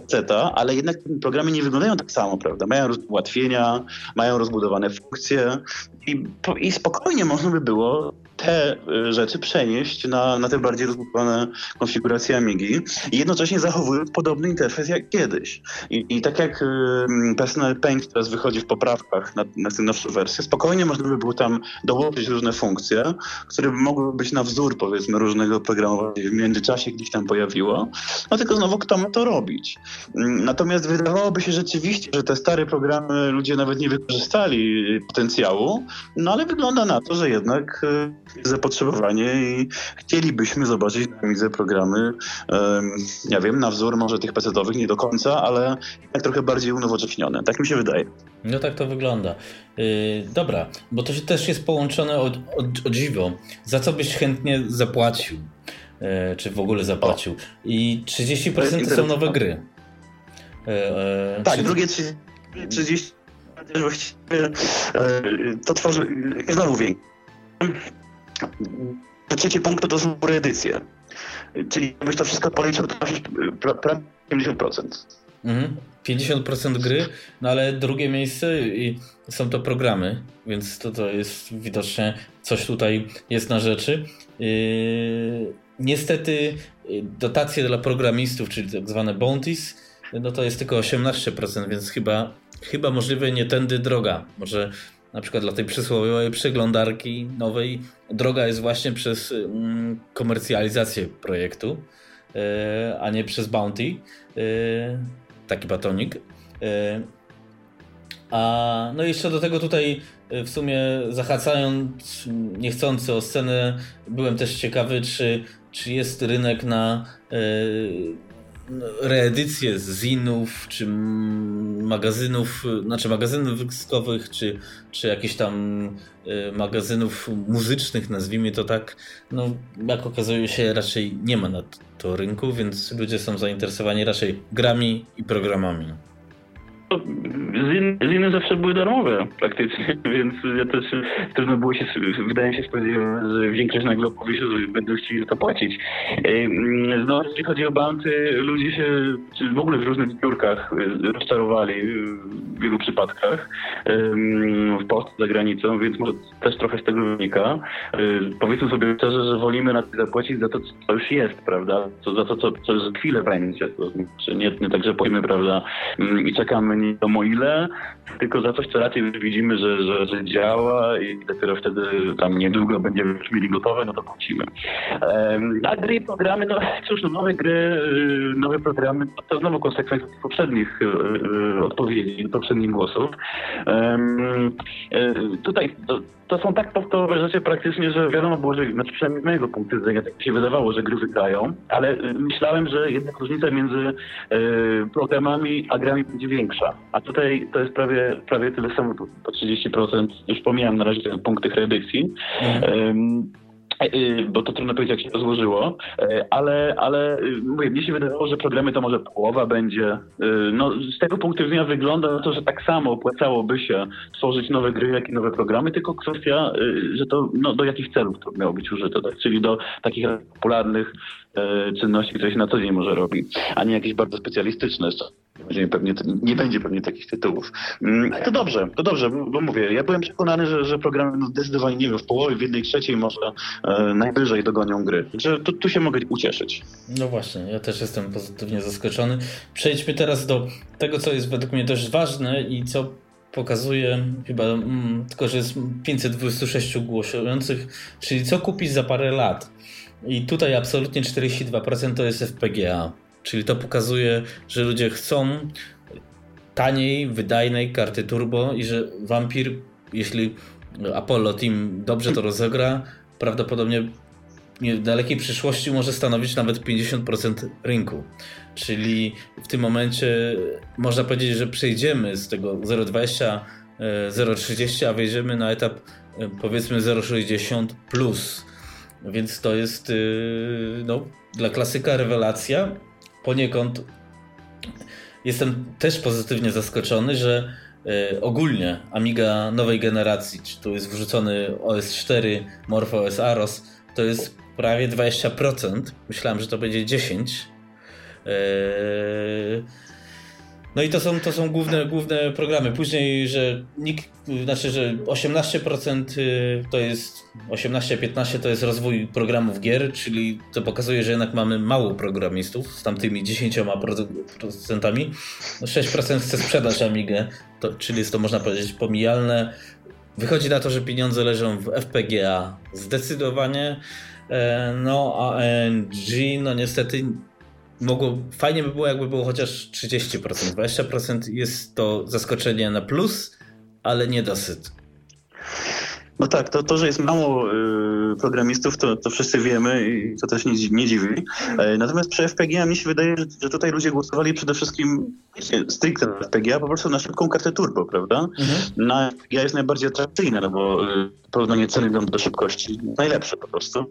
ale jednak programy nie wyglądają tak samo, prawda, mają ułatwienia, mają rozbudowane funkcje i, i spokojnie można by było te y, rzeczy przenieść na, na te bardziej rozbudowane konfiguracje Amigi i jednocześnie zachowując podobny interfejs jak kiedyś. I, i tak jak y, Personal Paint teraz wychodzi w poprawkach na, na tę nowszą wersję, spokojnie można by było tam dołożyć różne funkcje, które by mogły być na wzór powiedzmy różnego programowania w międzyczasie gdzieś tam pojawiło, no tylko znowu kto ma to robić. Natomiast wydawałoby się rzeczywiście, że te stare programy ludzie nawet nie wykorzystali potencjału, no ale wygląda na to, że jednak y, zapotrzebowanie i chcielibyśmy zobaczyć na Amidze programy, ja wiem, na wzór może tych PC-owych nie do końca, ale jednak trochę bardziej unowocześnione. Tak mi się wydaje. No tak to wygląda. Yy, dobra, bo to się też jest połączone od dziwo. Za co byś chętnie zapłacił? Yy, czy w ogóle zapłacił? I 30% to są nowe gry. Yy, tak, czy... drugie 30, właściwie to tworzy znowu więcej trzeci punkt to są edycje. Czyli jakbyś to wszystko policzył, to prawie 50%. Mhm. 50% gry, no ale drugie miejsce i są to programy, więc to, to jest widocznie coś tutaj jest na rzeczy. Yy, niestety yy, dotacje dla programistów, czyli tak zwane bounties, no to jest tylko 18%, więc chyba, chyba możliwe nie tędy droga. Może na przykład dla tej przysłowiowej przeglądarki nowej droga jest właśnie przez mm, komercjalizację projektu, e, a nie przez bounty, e, taki batonik. E, a no jeszcze do tego tutaj w sumie zahaczając niechcący o scenę, byłem też ciekawy, czy, czy jest rynek na reedycje z zinów, czy magazynów, znaczy magazynów wyskowych, czy, czy jakichś tam y, magazynów muzycznych, nazwijmy to tak, no jak okazuje się raczej nie ma na to rynku, więc ludzie są zainteresowani raczej grami i programami. Ziny zawsze były darmowe praktycznie, (laughs) więc ja też trudno było się, wydaje mi się spodziewać, że większość nagle opowie się, że będą chcieli to płacić. No, jeśli chodzi o banty, ludzie się w ogóle w różnych biurkach y, rozczarowali w wielu przypadkach w Polsce, za granicą, więc może też trochę z tego wynika. Y, powiedzmy sobie szczerze, że wolimy na zapłacić za to, co już jest, prawda? Za to, co, co za chwilę będzie. To znaczy nie, nie tak, że płacimy, prawda, i czekamy nie wiadomo ile, tylko za coś, co raczej widzimy, że, że, że działa i dopiero wtedy tam niedługo będziemy już mieli gotowe, no to płacimy. A gry i programy, no cóż, no, nowe gry, y, nowe programy, to, znowu konsekwencja poprzednich y, y, odpowiedzi, poprzednich głosów. Tutaj to, to są tak podstawowe rzeczy praktycznie, że wiadomo było, że znaczy przynajmniej z mojego punktu widzenia tak się wydawało, że gry wygrają, ale y, myślałem, że jednak różnica między y, programami a grami będzie większa. A tutaj to jest prawie, prawie tyle samo, po 30%, już pomijam na razie punkty redukcji. Mhm. E, bo to trudno powiedzieć, jak się to złożyło, e, ale, ale y, mówię, mnie się wydawało, że problemy to może połowa będzie. No, z tego punktu widzenia wygląda na to, że tak samo opłacałoby się tworzyć nowe gry, jak i nowe programy, tylko kwestia, y, że to no, do jakich celów to miało być użyte, tak? czyli do takich popularnych e, czynności, które się na co dzień może robi, a nie jakieś bardzo specjalistyczne. Nie, pewnie, nie będzie pewnie takich tytułów. Mm, to dobrze, to dobrze, bo mówię, ja byłem przekonany, że, że programy no zdecydowanie, nie wiem, w połowie, w jednej trzeciej może e, najwyżej dogonią gry. Że tu, tu się mogę ucieszyć. No właśnie, ja też jestem pozytywnie zaskoczony. Przejdźmy teraz do tego, co jest według mnie dość ważne i co pokazuje chyba mm, tylko, że jest 526 głosujących, czyli co kupić za parę lat. I tutaj absolutnie 42% to jest FPGA. Czyli to pokazuje, że ludzie chcą taniej, wydajnej karty turbo i że Vampir, jeśli Apollo Team dobrze to rozegra, prawdopodobnie w dalekiej przyszłości może stanowić nawet 50% rynku. Czyli w tym momencie można powiedzieć, że przejdziemy z tego 0,20, 0,30, a wejdziemy na etap e, powiedzmy 0,60 plus. Więc to jest y, no, dla klasyka rewelacja poniekąd jestem też pozytywnie zaskoczony, że y, ogólnie Amiga nowej generacji, czy tu jest wrzucony OS 4, MorphOS Aros, to jest prawie 20%. Myślałem, że to będzie 10%. Y, No i to są, to są główne, główne programy. Później, że nikt, znaczy, że 18% y, to jest 18-15 to jest rozwój programów gier, czyli to pokazuje, że jednak mamy mało programistów z tamtymi 10%. 6% chce sprzedać Amigę, to, czyli jest to można powiedzieć pomijalne. Wychodzi na to, że pieniądze leżą w FPGA zdecydowanie. E, no a ANG, no niestety mogło, fajnie by było, jakby było chociaż 30%. 20% jest to zaskoczenie na plus, ale nie dosyć. No tak, to, to że jest mało y, programistów, to, to wszyscy wiemy i to też nie, nie dziwi. E, natomiast przy FPGA mi się wydaje, że, że tutaj ludzie głosowali przede wszystkim stricte na FPGA, po prostu na szybką kartę turbo, prawda? Mhm. Na FPGA jest najbardziej atrakcyjne, no bo y, porównanie ceny do szybkości najlepsze po prostu.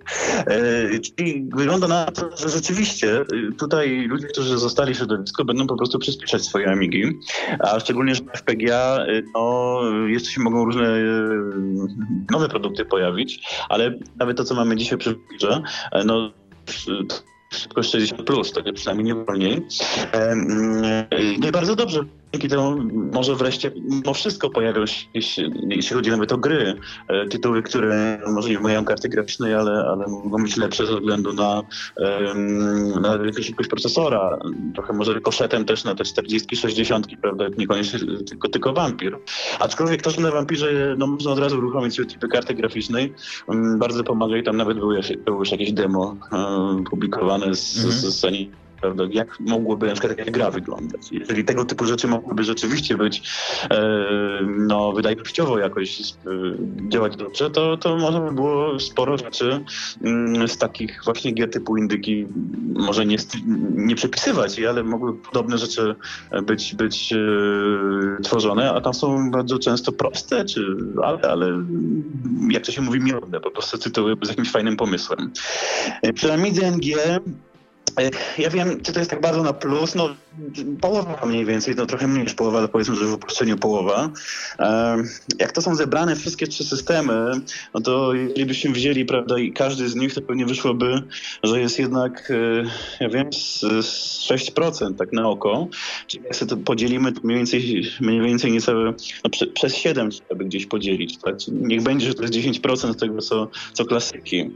E, czyli wygląda na to, że rzeczywiście y, tutaj ludzie, którzy zostali w środowisku, będą po prostu przyspieszać swoje Amigi, a szczególnie, że w FPGA y, no, jeszcze się mogą różne nowe produkty pojawić, ale nawet to, co mamy dzisiaj przy Wirze, no szybkość 60 plus, tak przynajmniej nie wolniej. No i bardzo dobrze, dzięki temu może wreszcie mimo wszystko pojawią się, jeśli chodzi nawet o gry, e, tytuły, które może nie mają karty graficznej, ale, ale mogą być lepsze ze względu na, na szybkość procesora. Trochę może koszetem też na te 40, 60, prawda, niekoniecznie tylko, tylko Vampir. Aczkolwiek to, że na Vampirze no, można od razu uruchomić typy karty graficznej, bardzo pomaga i tam nawet były, były już jakieś demo e, publikowane z, mhm. z, z prawda? Jak mogłoby na przykład jaka gra wyglądać? Jeżeli tego typu rzeczy mogłyby rzeczywiście być e, no, wydajnościowo jakoś e, działać dobrze, to, to można by było sporo rzeczy mm, z takich właśnie gier typu indyki może nie, nie przepisywać, ale mogły podobne rzeczy być, być e, tworzone, a tam są bardzo często proste, czy, ale, ale jak to się mówi, miodne, po prostu tytuły z jakimś fajnym pomysłem. E, przy Amidze NG E, ja wiem, czy to jest tak bardzo na plus, no połowa mniej więcej, no trochę mniej niż połowa, ale powiedzmy, że w uproszczeniu połowa. Jak to są zebrane wszystkie trzy systemy, no to jeżeli byśmy wzięli, prawda, i każdy z nich, to pewnie wyszłoby, że jest jednak, e, ja wiem, z, z 6% tak na oko, czyli jak sobie to podzielimy, to mniej więcej, mniej więcej niecałe, no prze, przez 7 trzeba by gdzieś podzielić, tak? Niech będzie, że to jest 10% tego, co, co klasyki.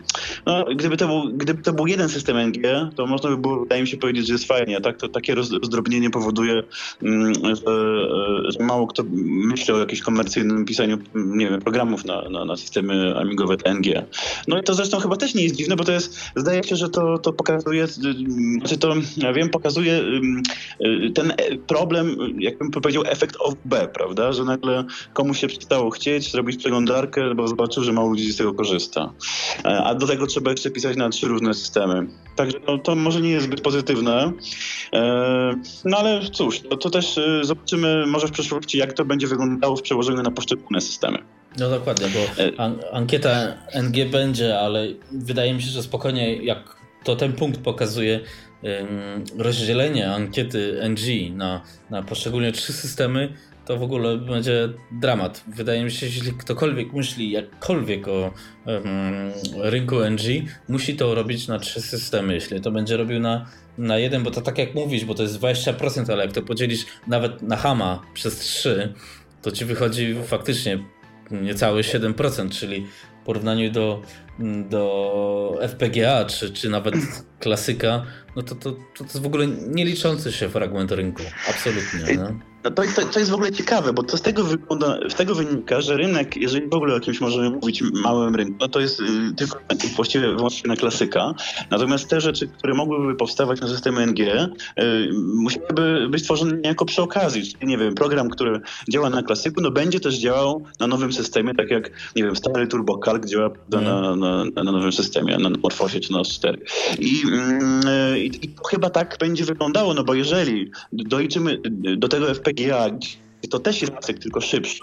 No, gdyby to, był, gdyby to był jeden system NG, to można by było, wydaje mi się powiedzieć, że jest fajnie, tak? To takie rozdrobnienie powoduje, mm, że, że mało kto myśli o jakimś komercyjnym pisaniu, nie wiem, programów na, na, na systemy amigowe TNG. No i to zresztą chyba też nie jest dziwne, bo to jest, zdaje się, że to, to pokazuje, znaczy to, ja wiem, pokazuje y, ten problem, jakbym powiedział, efekt of B, prawda? Że nagle komuś się przestało chcieć zrobić przeglądarkę, bo zobaczył, że mało ludzi z tego korzysta. E, a do tego trzeba jeszcze pisać na trzy różne systemy. Także no, to może nie jest zbyt pozytywne. E, no ale cóż, to, to też e, zobaczymy może w przyszłości, jak to będzie wyglądało w przełożeniu na poszczególne systemy. No dokładnie, bo e, an ankieta NG będzie, ale wydaje mi się, że spokojnie, jak to ten punkt pokazuje, rozdzielenie ankiety NG na, na poszczególne trzy systemy, to w ogóle będzie dramat. Wydaje mi się, że jeśli ktokolwiek myśli jakkolwiek o um, rynku NG, musi to robić na trzy systemy. Jeśli to będzie robił na, na jeden, bo to tak jak mówisz, bo to jest 20%, ale jak to podzielisz nawet na Hama przez 3, to ci wychodzi faktycznie niecałe 7%, czyli w porównaniu do, do FPGA czy, czy nawet klasyka, no to, to, to jest w ogóle nie liczący się fragment rynku. Absolutnie. No. No to, to, to, jest w ogóle ciekawe, bo to z tego, wygląda, z tego wynika, że rynek, jeżeli w ogóle o jakimś możemy mówić małym rynku, no to jest y, tylko właściwie wyłącznie na klasyka. Natomiast te rzeczy, które mogłyby powstawać na systemie NG, y, musiałyby być tworzone niejako przy okazji. Czyli, nie wiem, program, który działa na klasyku, no będzie też działał na nowym systemie, tak jak, nie wiem, stary Turbo Calc działa mm. na, na, na, nowym systemie, na Morfosie czy na OS4. I, y, i, I chyba tak będzie wyglądało, no bo jeżeli doliczymy do tego FP PGA to też jest klasyk, tylko szybszy,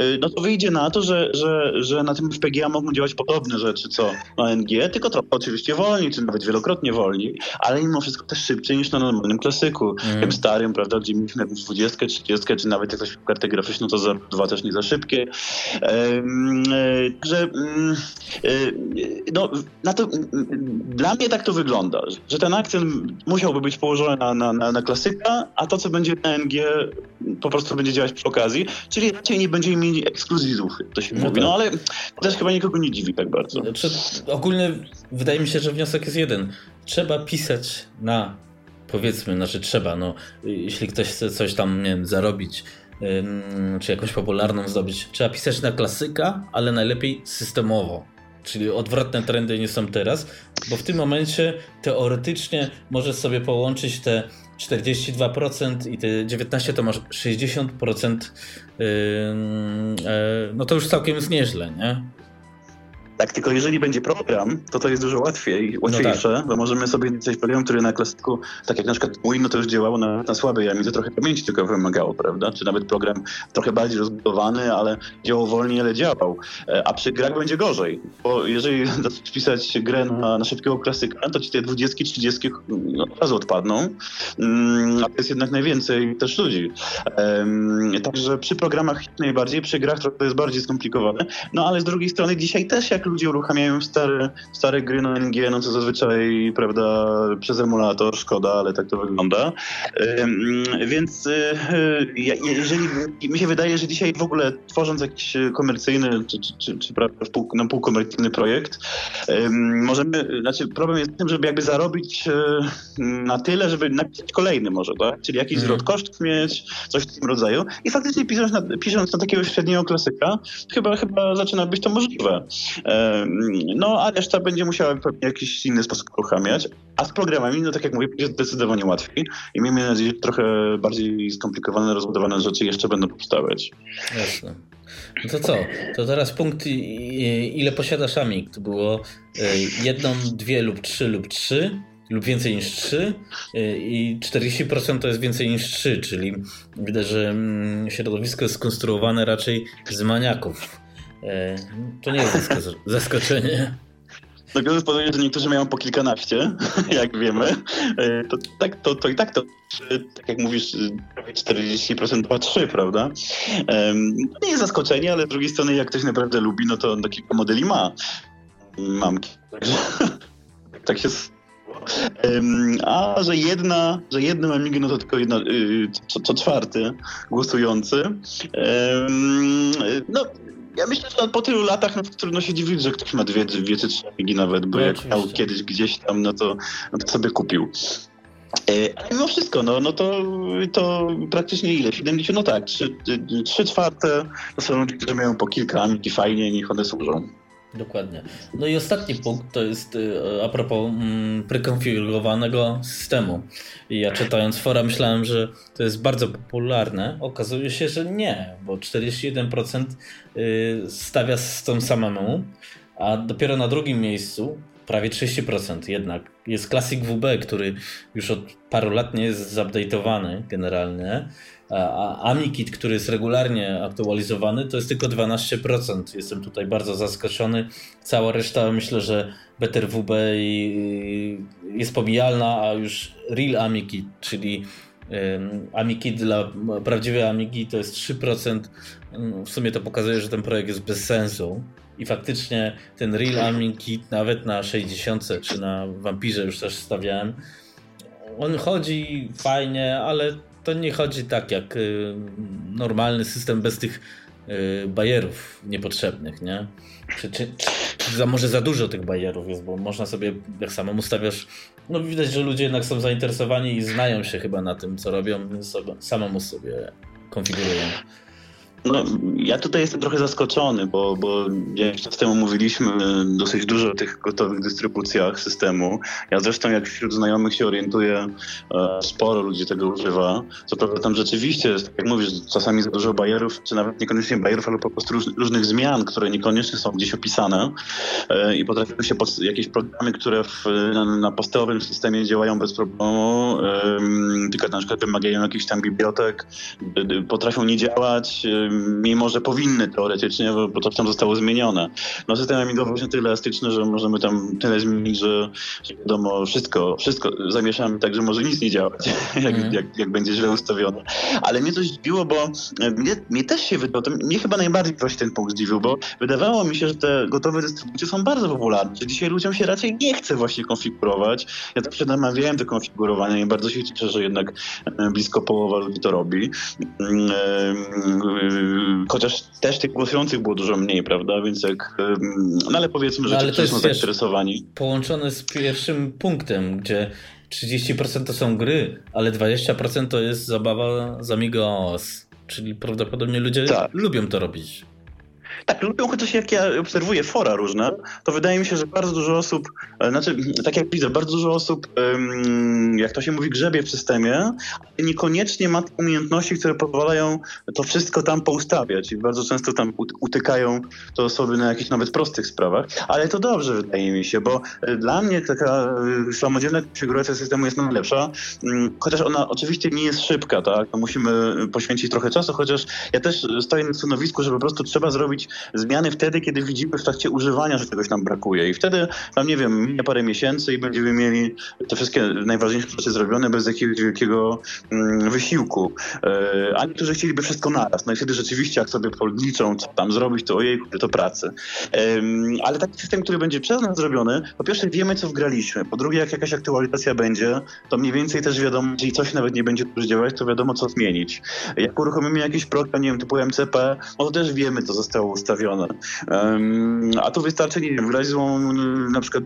y, no to wyjdzie na to, że, że, że na tym FPGA mogą działać podobne rzeczy co na ONG, tylko trochę oczywiście wolniej, czy nawet wielokrotnie wolniej, ale mimo wszystko też szybciej niż na normalnym klasyku, mm. tym starym, prawda, gdzie mieliśmy 20, 30, czy nawet jak coś w kartę graficzną, to za dwa też nie za szybkie. Także no, na to, dla mnie tak to wygląda, że ten akcent musiałby być położony na, na, na, na klasyka, a to, co będzie na NG, po prostu będzie działać przy okazji, czyli raczej nie będziemy mieli ekskluzywów, to się no mówi. Tak. No ale też chyba nikogo nie dziwi tak bardzo. Znaczy, ogólnie wydaje mi się, że wniosek jest jeden. Trzeba pisać na powiedzmy, znaczy trzeba, no, jeśli ktoś chce coś tam, nie wiem, zarobić, czy jakąś popularną zdobyć, trzeba pisać na klasyka, ale najlepiej systemowo. Czyli odwrotne trendy nie są teraz, bo w tym momencie teoretycznie możesz sobie połączyć te 42% i te 19% to masz 60%. Yy, yy, no to już całkiem jest nieźle, nie? Tak, tylko jeżeli będzie program, to to jest dużo łatwiej, łatwiejsze, no tak. bo możemy sobie napisać program, który na klasyku, tak jak na przykład mój, no to już działało na, na słabej jamie, to trochę pamięci tylko wymagało, prawda? Czy nawet program trochę bardziej rozbudowany, ale działał wolniej, ale działał. E, a przy grach będzie gorzej, bo jeżeli (laughs) zaczniesz pisać grę na, na szybkiego klasyka, to ci te 20, 30 no, od razu odpadną, mm, a to jest jednak najwięcej też ludzi. Także przy programach najbardziej, przy grach to jest bardziej skomplikowane, no ale z drugiej strony dzisiaj też jak ludzie uruchamiają stare, stare gry na NG, no to zazwyczaj, prawda, przez emulator, szkoda, ale tak to wygląda. Więc y, jeżeli mi się wydaje, że dzisiaj w ogóle tworząc jakiś komercyjny, czy, czy, czy, czy pół, no, półkomercyjny projekt, możemy, znaczy problem jest w tym, żeby jakby zarobić y, na tyle, żeby napisać kolejny może, tak? Czyli jakiś mm. zwrot kosztów mieć, coś w tym rodzaju. I faktycznie pisząc na, pisząc na takiego średniego klasyka, chyba, chyba zaczyna być to możliwe. No, a reszta będzie musiała w jakiś inny sposób uruchamiać. A z programami, no tak jak mówię, jest zdecydowanie łatwiej i miejmy nadzieję, że trochę bardziej skomplikowane, rozbudowane rzeczy jeszcze będą powstawać. Jasne. No to co? To teraz punkt, ile posiadasz Amik? To było e, jedną, dwie lub trzy lub trzy lub więcej niż 3 e, i 40% to jest więcej niż 3, czyli widać, że mm, środowisko jest skonstruowane raczej z maniaków. E, to nie jest zaskoczenie. No biorąc pod uwagę, że niektórzy mają po kilkanaście, (laughs) jak wiemy, e, to, tak, to, to i tak to, tak jak mówisz, prawie 40% to 3, prawda? Nie jest zaskoczenie, ale z drugiej strony, jak ktoś naprawdę lubi, no to on kilka modeli ma. Mam, także (laughs) tak się a że jedna, że jednym Amigę, no to tylko jedna, y, co, co czwarty głosujący. No, ja myślę, że po tylu latach no, trudno się dziwić, że ktoś ma dwie, dwie czy trzy amigi nawet, bo no, jak miał kiedyś gdzieś tam, no to, no to sobie kupił. E, ale mimo wszystko, no, no to, to praktycznie ile? 70, no tak, trzy, trzy czwarte to są ludzie, którzy mają po kilka amigi fajnie, niech one służą. Dokładnie. No i ostatni punkt to jest y, a propos mm, prekonfigurowanego systemu. I ja czytając fora myślałem, że to jest bardzo popularne. Okazuje się, że nie, bo 41% y, stawia z tą samemu, a dopiero na drugim miejscu prawie 30% jednak jest Classic WB, który już od paru lat nie jest zupdate'owany generalnie a AmiKit, który jest regularnie aktualizowany, to jest tylko 12%. Jestem tutaj bardzo zaskoczony. Cała reszta myślę, że Better WB jest pomijalna, a już Real AmiKit, czyli AmiKit dla prawdziwej Amigi to jest 3%. W sumie to pokazuje, że ten projekt jest bez sensu. I faktycznie ten Real AmiKit nawet na 60 czy na Vampirze już też stawiałem. On chodzi fajnie, ale to nie chodzi tak jak y, normalny system bez tych y, bajerów niepotrzebnych, nie? Czy, czy, czy za, może za dużo tych bajerów jest, bo można sobie, jak samemu stawiasz, no widać, że ludzie jednak są zainteresowani i znają się chyba na tym, co robią, więc sobie, samemu sobie konfigurują. No, ja tutaj jestem trochę zaskoczony, bo, bo jakiś czas temu mówiliśmy dosyć dużo o tych gotowych dystrybucjach systemu. Ja zresztą jak wśród znajomych się orientuję, e, sporo ludzi tego używa. Co prawda tam rzeczywiście tak jak mówisz, czasami za dużo bajerów, czy nawet niekoniecznie bajerów, ale po prostu róż, różnych zmian, które niekoniecznie są gdzieś opisane e, i potrafią się pod, jakieś programy, które w, na, na podstawowym systemie działają bez problemu, tylko na przykład wymagają jakichś tam bibliotek, potrafią nie działać, mimo że powinny teoretycznie, bo, bo to tam zostało zmienione. No system amigowy jest tyle elastyczny, że możemy tam tyle zmienić, że, że wiadomo, wszystko, wszystko zamieszamy tak, że może nic nie działać, (laughs) jak, mm. jak, jak, będzie źle ustawione. Ale mnie to zdziwiło, bo e, mnie, mnie też się wydało, to mnie chyba najbardziej właśnie ten punkt zdziwił, bo wydawało mi się, że te gotowe dystrybucje są bardzo popularne, że dzisiaj ludziom się raczej nie chce właśnie konfigurować. Ja zawsze namawiałem do konfigurowania i bardzo się cieszę, że jednak e, blisko połowa ludzi to robi. E, chociaż też tych głosujących było dużo mniej, prawda? Więc jak. No ale powiedzmy, że no, ale ci, są zainteresowani. Połączone z pierwszym punktem, gdzie 30% to są gry, ale 20% to jest zabawa z Amigos. Czyli prawdopodobnie ludzie tak. lubią to robić. Tak, lubią, chociaż jak ja obserwuję fora różne, to wydaje mi się, że bardzo dużo osób, e, znaczy, tak jak widzę, bardzo dużo osób, jak to się mówi, grzebie w systemie, niekoniecznie ma umiejętności, które pozwalają to wszystko tam poustawiać i bardzo często tam utykają to osoby na jakichś nawet prostych sprawach, ale to dobrze wydaje mi się, bo e, dla mnie taka e, samodzielna konfiguracja systemu jest najlepsza, mm, chociaż ona oczywiście nie jest szybka, tak, no musimy poświęcić trochę czasu, chociaż ja też stoję na stanowisku, że po prostu trzeba zrobić zmiany wtedy, kiedy widzimy w trakcie używania, że czegoś nam brakuje. I wtedy, tam nie wiem, minie parę miesięcy i będziemy mieli te wszystkie najważniejsze rzeczy zrobione bez jakiegoś wielkiego mm, wysiłku. E, a niektórzy chcieliby wszystko naraz. No i wtedy rzeczywiście, jak sobie podliczą, co tam zrobić, to ojej, to pracy. Ale taki system, który będzie przez nas zrobiony, po pierwsze wiemy, co wgraliśmy. Po drugie, jak jakaś aktualizacja będzie, to mniej więcej też wiadomo, jeżeli coś nawet nie będzie dobrze działać, to wiadomo, co zmienić. Jak uruchomimy jakiś program, nie wiem, typu MCP, no to też wiemy, co zostało ustawione. A tu wystarczy, nie wiem, wgrać złą, na przykład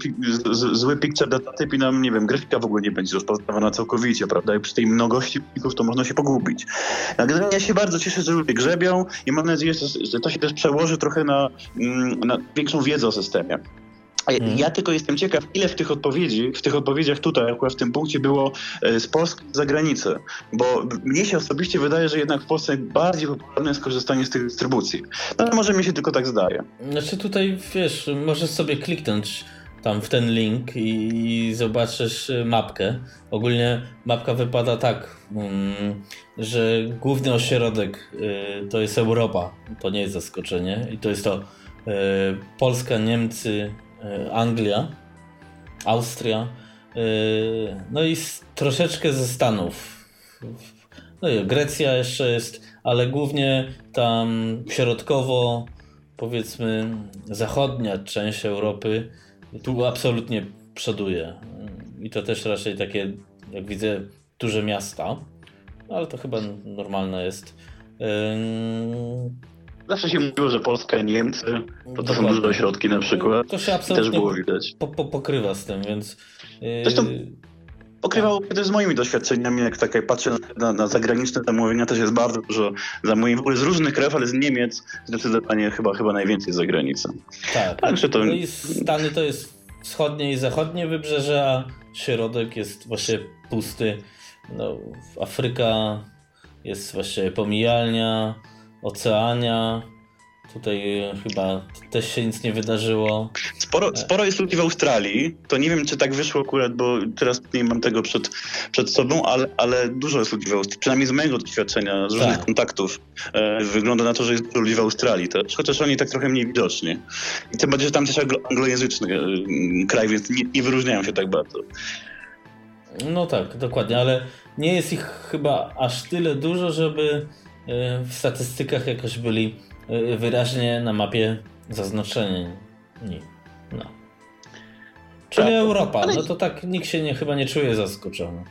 zły picture data typ i nam, nie wiem, grafika w ogóle nie będzie rozpoznawana całkowicie, prawda? I przy tej mnogości plików to można się pogubić. Generalnie ja się bardzo cieszę, że ludzie grzebią i mam nadzieję, że to się też przełoży trochę na, mm, na większą wiedzę o systemie. Hmm. Ja tylko jestem ciekaw, ile w tych odpowiedzi, w tych odpowiedziach tutaj, akurat w tym punkcie było e, z Polski z zagranicy, bo mnie się osobiście wydaje, że jednak w Polsce bardziej popularne jest korzystanie z tych dystrybucji. No ale może mi się tylko tak zdaje. Znaczy tutaj, wiesz, możesz sobie kliknąć tam w ten link i, i zobaczysz e, mapkę. Ogólnie mapka wypada tak, um, że główny ośrodek y, to jest Europa, to nie jest zaskoczenie i to jest to y, Polska, Niemcy, E, Anglia, Austria, e, no i troszeczkę ze Stanów. No i Grecja jeszcze jest, ale głównie tam środkowo, powiedzmy, zachodnia część Europy tu absolutnie przoduje. I to też raczej takie, jak widzę, duże miasta, ale to chyba normalne jest. Zawsze się mówiło, że Polska i Niemcy to, to są duże ośrodki na przykład. To się absolutnie też było widać. Po, po, pokrywa z tym, więc... Yy... Zresztą pokrywało też z moimi doświadczeniami, jak tak jak patrzę na, na, zagraniczne zamówienia, też jest bardzo dużo zamówień w ogóle z różnych krajów, ale z Niemiec zdecydowanie chyba, chyba najwięcej z zagranicy. Tak, Także to... no i Stany to jest wschodnie i zachodnie wybrzeże, a środek jest właśnie pusty. No, Afryka jest właśnie pomijalnia, Oceania. Tutaj chyba też się nic nie wydarzyło. Sporo, sporo jest ludzi w Australii. To nie wiem, czy tak wyszło akurat, bo teraz nie mam tego przed, przed sobą, ale, ale dużo jest ludzi w Australii. Przynajmniej z mojego doświadczenia, z różnych tak. kontaktów. E, wygląda na to, że jest dużo ludzi w Australii też, chociaż oni tak trochę mniej widoczni. I tym bardziej, że tam też anglojęzyczny e, kraj, więc nie, nie wyróżniają się tak bardzo. No tak, dokładnie, ale nie jest ich chyba aż tyle dużo, żeby w statystykach jakoś byli e, wyraźnie na mapie zaznaczeni. No. Czyli tak. Europa, no to tak nikt się nie, chyba nie czuje zaskoczony.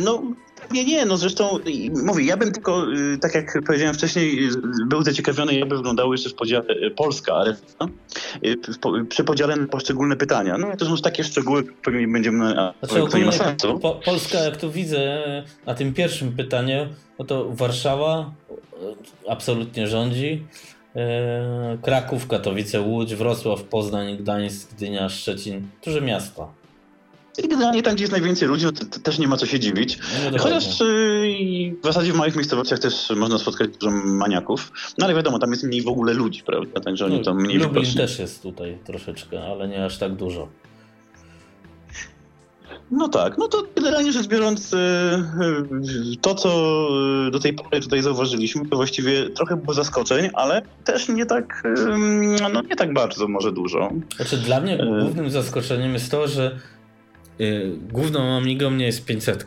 No, nie, nie, no zresztą mówię, ja bym tylko, tak jak powiedziałem wcześniej, był zaciekawiony, jakby wyglądało jeszcze w podziale Polska, ale przy podziale na poszczególne pytania. No to są już takie szczegóły, pewnie będziemy, znaczy, to nie ma sensu. Po, Polska, jak tu widzę na tym pierwszym pytaniu, no to Warszawa absolutnie rządzi. Kraków, Katowice, Łódź, Wrocław, Poznań, Gdańsk, Gdynia, Szczecin. Duże miasta. I generalnie tam, gdzie jest najwięcej ludzi, to, to też nie ma co się dziwić. No Chociaż y, w zasadzie w małych miejscowościach też można spotkać dużo maniaków. No ale wiadomo, tam jest mniej w ogóle ludzi, prawda? Także oni no, to mniej Lublin też jest tutaj troszeczkę, ale nie aż tak dużo. No tak, no to generalnie rzecz biorąc, y, y, to co do tej pory tutaj zauważyliśmy, to właściwie trochę było zaskoczeń, ale też nie tak, no nie tak bardzo, może dużo. Znaczy dla mnie y. głównym zaskoczeniem jest to, że główną Amigą mnie jest 500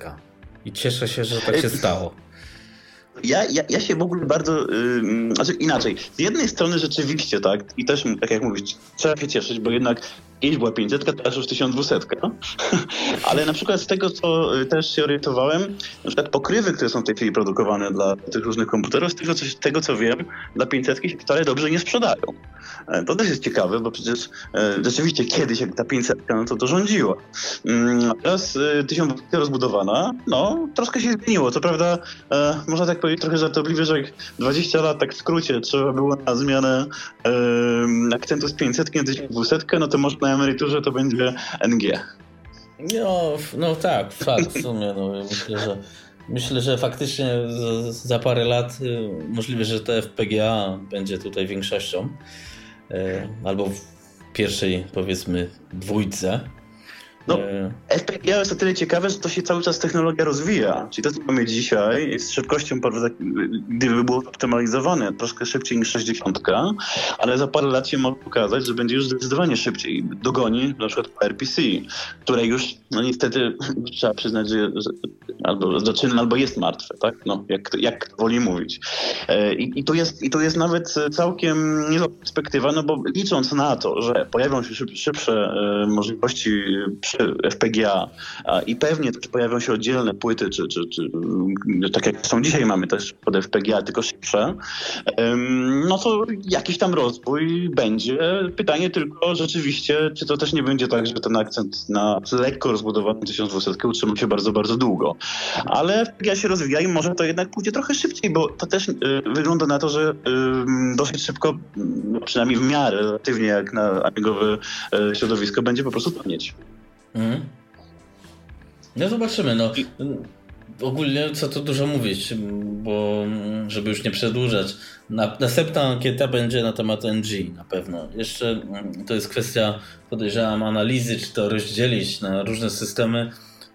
i cieszę się, że tak się stało. Ja, ja, ja się w ogóle bardzo, yy, znaczy inaczej, z jednej strony rzeczywiście tak, i też tak jak mówisz, trzeba się cieszyć, bo jednak kiedyś była 500, teraz już 1200. (laughs) Ale na przykład z tego, co y, też się orientowałem, na przykład pokrywy, które są w tej chwili produkowane dla tych różnych komputerów, z tego, co, tego, co wiem, dla 500 się wcale dobrze nie sprzedają. E, to też jest ciekawe, bo przecież e, rzeczywiście kiedyś, jak ta 500, no to to rządziła. Mm, a teraz 1200 y, rozbudowana, no troszkę się zmieniło. Co prawda, e, można tak powiedzieć trochę żartobliwie, że jak 20 lat, tak w skrócie, trzeba było na zmianę akcentu z 500 na 1200, no to można emeryturze to będzie NG. No, no tak, fakt w sumie. No, myślę, że myślę, że faktycznie za parę lat y, możliwe, że to FPGA będzie tutaj większością. Y, albo w pierwszej powiedzmy dwójce. No, FPGA jest o tyle ciekawe, że to się cały czas technologia rozwija. Czyli to, co mamy dzisiaj, z szybkością, gdyby było optymalizowane, troszkę szybciej niż 60, ale za parę lat się może okazać, że będzie już zdecydowanie szybciej. Dogoni na przykład RPC, które już, no niestety, (clears throat) trzeba przyznać, że, że albo zaczyna, albo jest martwe, tak? No, jak, jak woli mówić. E, I, i, tu jest, I tu jest nawet całkiem niezła perspektywa, no bo licząc na to, że pojawią się szyb, szybsze e, FPGA i pewnie pojawią się oddzielne płyty, czy, czy, czy tak jak są dzisiaj mamy też pod FPGA, tylko szybsze, no to jakiś tam rozwój będzie. Pytanie tylko rzeczywiście, czy to też nie będzie tak, że ten akcent na lekko rozbudowaną 1200 utrzyma się bardzo, bardzo długo. Ale FPGA się rozwija i może to jednak pójdzie trochę szybciej, bo to też y, wygląda na to, że dosyć szybko, przynajmniej w miarę relatywnie jak na amigowe y, środowisko, będzie po prostu tanieć. Mhm. No zobaczymy. No. Ogólnie co tu dużo mówić, bo żeby już nie przedłużać. Następna ankieta będzie na temat NG na pewno. Jeszcze mm, to jest kwestia, podejrzewam, analizy, czy to rozdzielić na różne systemy,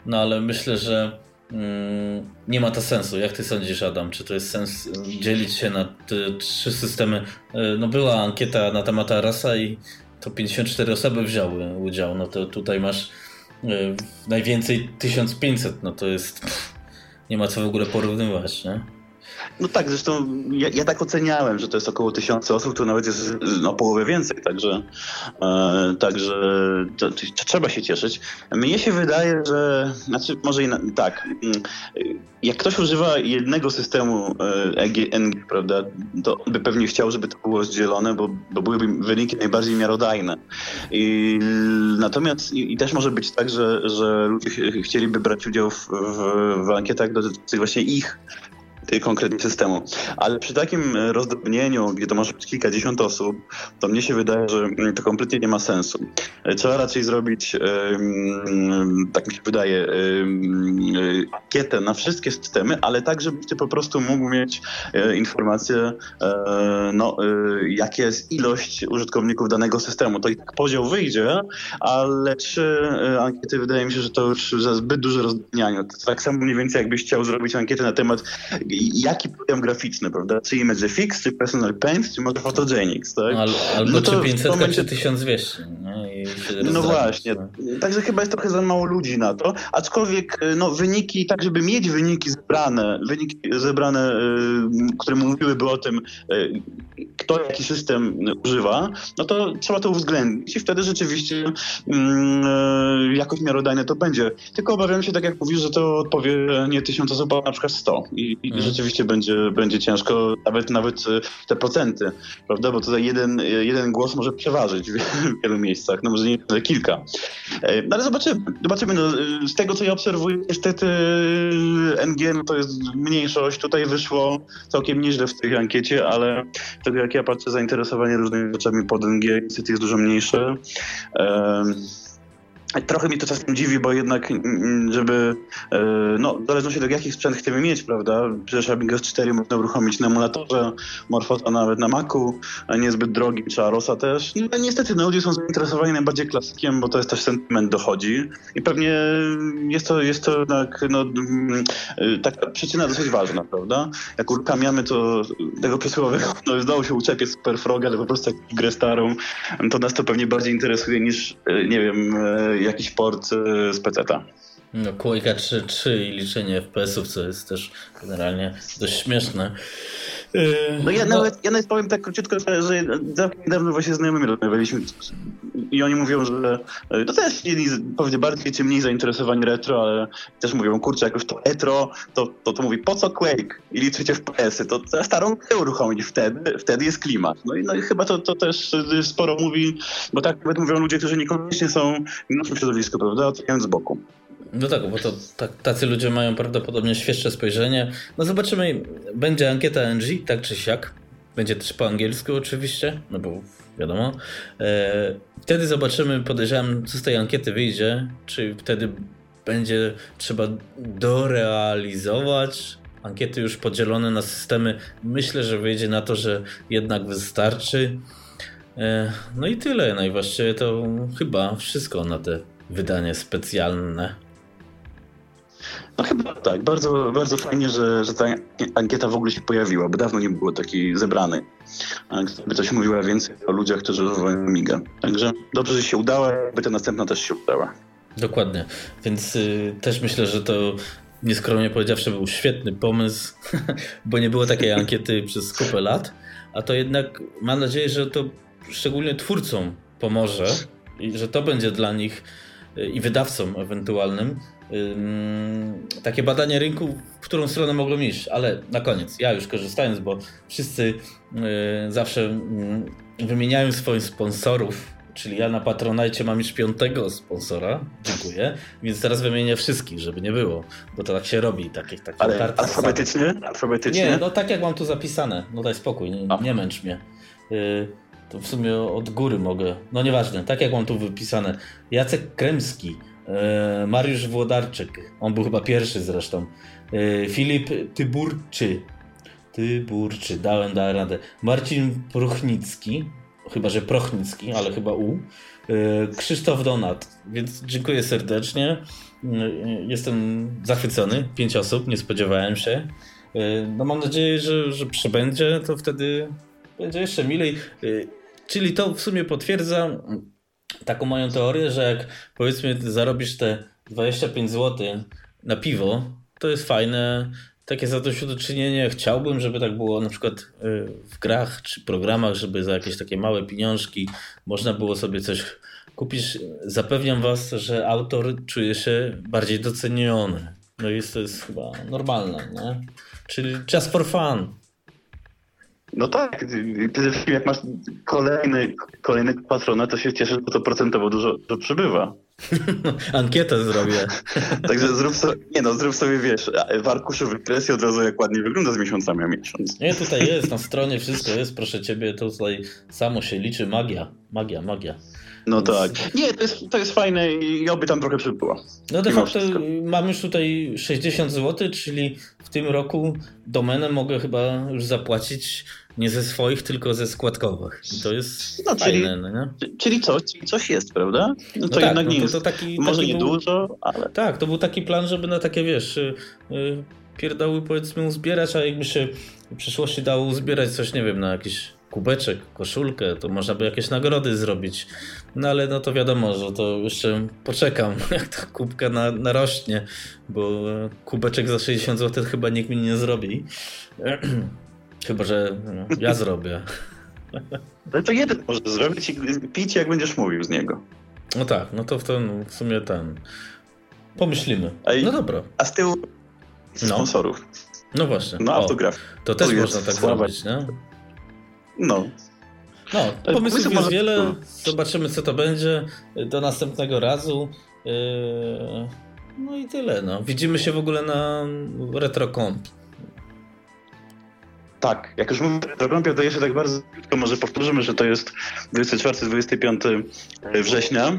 no ale myślę, że mm, nie ma to sensu. Jak ty sądzisz, Adam? Czy to jest sens dzielić się na te trzy systemy? E, no była ankieta na temat Arasa i to 54 osoby wzięły udział. No to tutaj masz najwięcej 1500, no to jest. Pff, nie ma co w ogóle porównywać, nie? No tak, zresztą ja, ja, tak oceniałem, że to jest około tysiąca osób, to nawet jest no, połowę więcej, także, e, także to, to, to trzeba się cieszyć. Mnie się wydaje, że, znaczy może i tak, mm, jak ktoś używa jednego systemu EGN, e prawda, to by pewnie chciał, żeby to było rozdzielone, bo, bo byłyby wyniki najbardziej miarodajne. I, natomiast i, i, też może być tak, że, że ludzie chcieliby brać udział w, w, w ankietach dotyczących właśnie ich konkretnie systemu. Ale przy takim e, rozdrobnieniu, gdzie to może być kilkadziesiąt osób, to mnie się wydaje, że mm, to kompletnie nie ma sensu. E, trzeba raczej zrobić, tak mi się wydaje, ankietę na wszystkie systemy, ale tak, żebyś po prostu mógł mieć e, informację, no, jaka jest ilość użytkowników danego systemu. To i tak podział wyjdzie, ale trzy ankiety wydaje mi się, że to już za zbyt duże rozdrobnianie. Tak samo mniej więcej jakbyś chciał zrobić ankietę na temat jaki program graficzny, prawda? Czy ImageFX, czy Personal Paint, czy może Photogenics, tak? Al, albo no czy 500, momencie... czy 1200. No właśnie. No. Także chyba jest trochę za mało ludzi na to, aczkolwiek no, wyniki tak żeby mieć wyniki zebrane, wyniki zebrane, które mówiłyby o tym, kto jaki system używa, no to trzeba to uwzględnić i wtedy rzeczywiście mm, jakoś miarodajne to będzie. Tylko obawiam się, tak jak mówisz, że to odpowie nie tysiąc osób, a na przykład sto i, i mm. Rzeczywiście będzie, będzie ciężko, nawet nawet te procenty, prawda, bo tutaj jeden, jeden głos może przeważyć w wielu miejscach, no może nie kilka. No ale zobaczymy, zobaczymy. No, z tego, co ja obserwuję, niestety NG no, to jest mniejszość. Tutaj wyszło całkiem nieźle w tej ankiecie, ale tego, jak ja patrzę, zainteresowanie różnymi rzeczami pod NG niestety jest dużo mniejsze. Trochę mnie to czasem dziwi, bo jednak, mm, mm, żeby, e, no, zależnie od tego, jaki sprzęt chcemy mieć, prawda? Przecież Amiga 4 można uruchomić na emulatorze, Morfosa nawet na Macu, niezbyt drogi, czy Arosa też. No, niestety, no, ludzie są zainteresowani najbardziej klasykiem, bo to jest też sentyment dochodzi i pewnie jest to, jest to jednak, no, mm, e, taka przyczyna dosyć ważna, prawda? Jak uruchamiamy to tego przysłowiowego, no, zdało się uczepić Super Frog, ale po prostu jak grę starą, to nas to pewnie bardziej interesuje niż, e, nie wiem, jakiś port y, z PC-ta. No, Quake'a 3.3 i liczenie FPS-ów, co jest też generalnie dość śmieszne. Yy, no ja, no. Nawet, ja nawet powiem tak króciutko, że niedawno właśnie znajomymi rozmawialiśmy i oni mówią, że yy, to też pewnie bardziej czy mniej zainteresowani retro, ale też mówią, kurczę, jak już to retro, to, to, to mówi, po co Quake i liczycie FPS-y, to za starą grę uruchomić, wtedy, wtedy jest klimat. No i, no i chyba to, to też sporo mówi, bo tak nawet mówią ludzie, którzy niekoniecznie są w naszym środowisku, prawda, oceniając z boku. No tak, bo to tak, tacy ludzie mają prawdopodobnie świeższe spojrzenie. No zobaczymy, będzie ankieta NG, tak czy siak. Będzie też po angielsku oczywiście, no bo wiadomo. E, wtedy zobaczymy, podejrzewam, co z tej ankiety wyjdzie. Czy wtedy będzie trzeba dorealizować ankiety już podzielone na systemy. Myślę, że wyjdzie na to, że jednak wystarczy. E, no i tyle. Najwłaściwie to chyba wszystko na te wydanie specjalne. No chyba tak. Bardzo, bardzo fajnie, że, że ta ankieta w ogóle się pojawiła, bo dawno nie było takiej zebranej. By coś mówiła więcej o ludziach, którzy używają Amiga. Także dobrze, że się udała, by ta następna też się udała. Dokładnie. Więc y, też myślę, że to nieskromnie powiedziawszy był świetny pomysł, (laughs) bo nie było takiej ankiety przez kupę lat, a to jednak mam nadzieję, że to szczególnie twórcom pomoże i że to będzie dla nich y, i wydawcom ewentualnym takie badanie rynku, w którą stronę mogą iść, ale na koniec, ja już korzystając, bo wszyscy y, zawsze wymieniają swoich sponsorów, czyli ja na Patronite mam już piątego sponsora, dziękuję, więc teraz wymienię wszystkich, żeby nie było, bo to tak się robi, takie, takie Ale karty alfabetycznie? alfabetycznie? Nie, no tak jak mam tu zapisane, no daj spokój, nie, nie męcz mnie. Y, to w sumie od góry mogę, no nieważne, tak jak mam tu wypisane. Jacek Kremski, Mariusz Włodarczyk, on był chyba pierwszy zresztą. E, Filip Tyburczy, Tyburczy, dałem, dałem radę. Marcin Prochnicki, chyba że Prochnicki, ale chyba U. E, Krzysztof Donat, więc dziękuję serdecznie. Jestem zachwycony, pięć osób, nie spodziewałem się. No mam nadzieję, że, że przybędzie, to wtedy będzie jeszcze milej. Czyli to w sumie potwierdza taką moją teorię, że jak powiedzmy zarobisz te 25 zł na piwo, to jest fajne, takie zadośćuczynienie. Chciałbym, żeby tak było na przykład y, w grach czy programach, żeby za jakieś takie małe pieniążki można było sobie coś kupić. Zapewniam Was, że autor czuje się bardziej doceniony. No jest to jest chyba normalne, nie? Czyli just for fun. No tak, przede wszystkim jak masz kolejny, kolejny patrona, to się cieszę, że to procentowo dużo, dużo przybywa. (laughs) Ankietę zrobię. (laughs) Także zrób sobie, nie no, zrób sobie, wiesz, w arkuszu wykres i od razu jak ładnie wygląda z miesiącami a miesiąc. Nie, tutaj jest, na (laughs) stronie wszystko jest, proszę ciebie, to tutaj samo się liczy magia, magia, magia. No tak. Nie, to jest, to jest fajne i oby tam trochę przybyło. No de facto mam już tutaj 60 zł, czyli w tym roku domenę mogę chyba już zapłacić nie ze swoich, tylko ze składkowych. I to jest no, fajne, czyli, no nie? Czyli coś, coś jest, prawda? No, no to tak, jednak no, nie to, jest, to taki, może taki nie był, dużo, ale... Tak, to był taki plan, żeby na takie, wiesz, yy, pierdoły powiedzmy uzbierać, a jakby się w przyszłości dało uzbierać coś, nie wiem, na jakieś kubeczek, koszulkę, to można by jakieś nagrody zrobić. No ale no to wiadomo, że to jeszcze poczekam, (laughs) jak ta kubka na, narośnie, bo kubeczek za 60 zł chyba nikt mi nie zrobi. (clears throat) Chyba, że no, ja zrobię. Ale to jeden może zrobić i pić, jak będziesz mówił z niego. No tak, no to w, ten, w sumie ten. Pomyślimy. No dobra. A z tyłu no. sponsorów. No właśnie. No, autograf. To też można tak sława. zrobić, nie? No. No, pomysłów jest wiele. Zobaczymy, co to będzie. Do następnego razu. Yy, no i tyle. No. Widzimy się w ogóle na RetroComp. Tak, jak już mówię RetroCompie, to jeszcze tak bardzo krótko może powtórzymy, że to jest 24-25 września.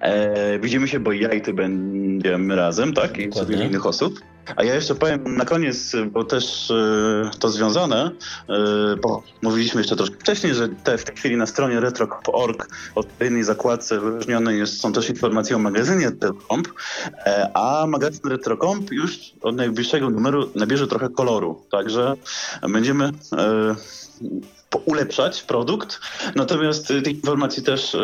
E, widzimy się, bo ja i ty będziemy razem, tak? I z innych osób. A ja jeszcze powiem na koniec, bo też y, to związane, y, bo mówiliśmy jeszcze troszkę wcześniej, że te, w tej chwili na stronie retro.org od jednej zakładce wyróżnione jest, są też informacje o magazynie RetroComp, e, a magazyn RetroComp już od najbliższego numeru nabierze trochę koloru, także będziemy e, ulepszać produkt, natomiast tych informacji też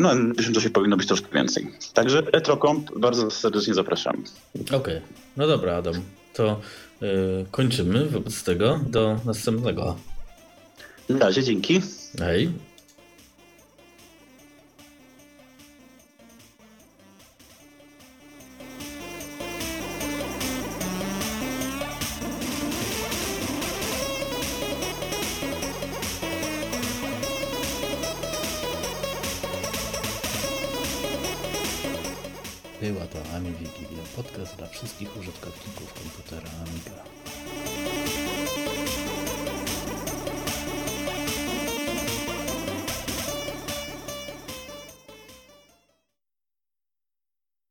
no, to się powinno być troszkę więcej. Także RetroComp bardzo serdecznie zapraszam. Okej. Okay. No dobra, Adam, to yy, kończymy wobec tego. Do następnego. Na razie, dzięki. Hej. Była to Ami Wigilia, podcast dla wszystkich użytkowników komputera Amiga.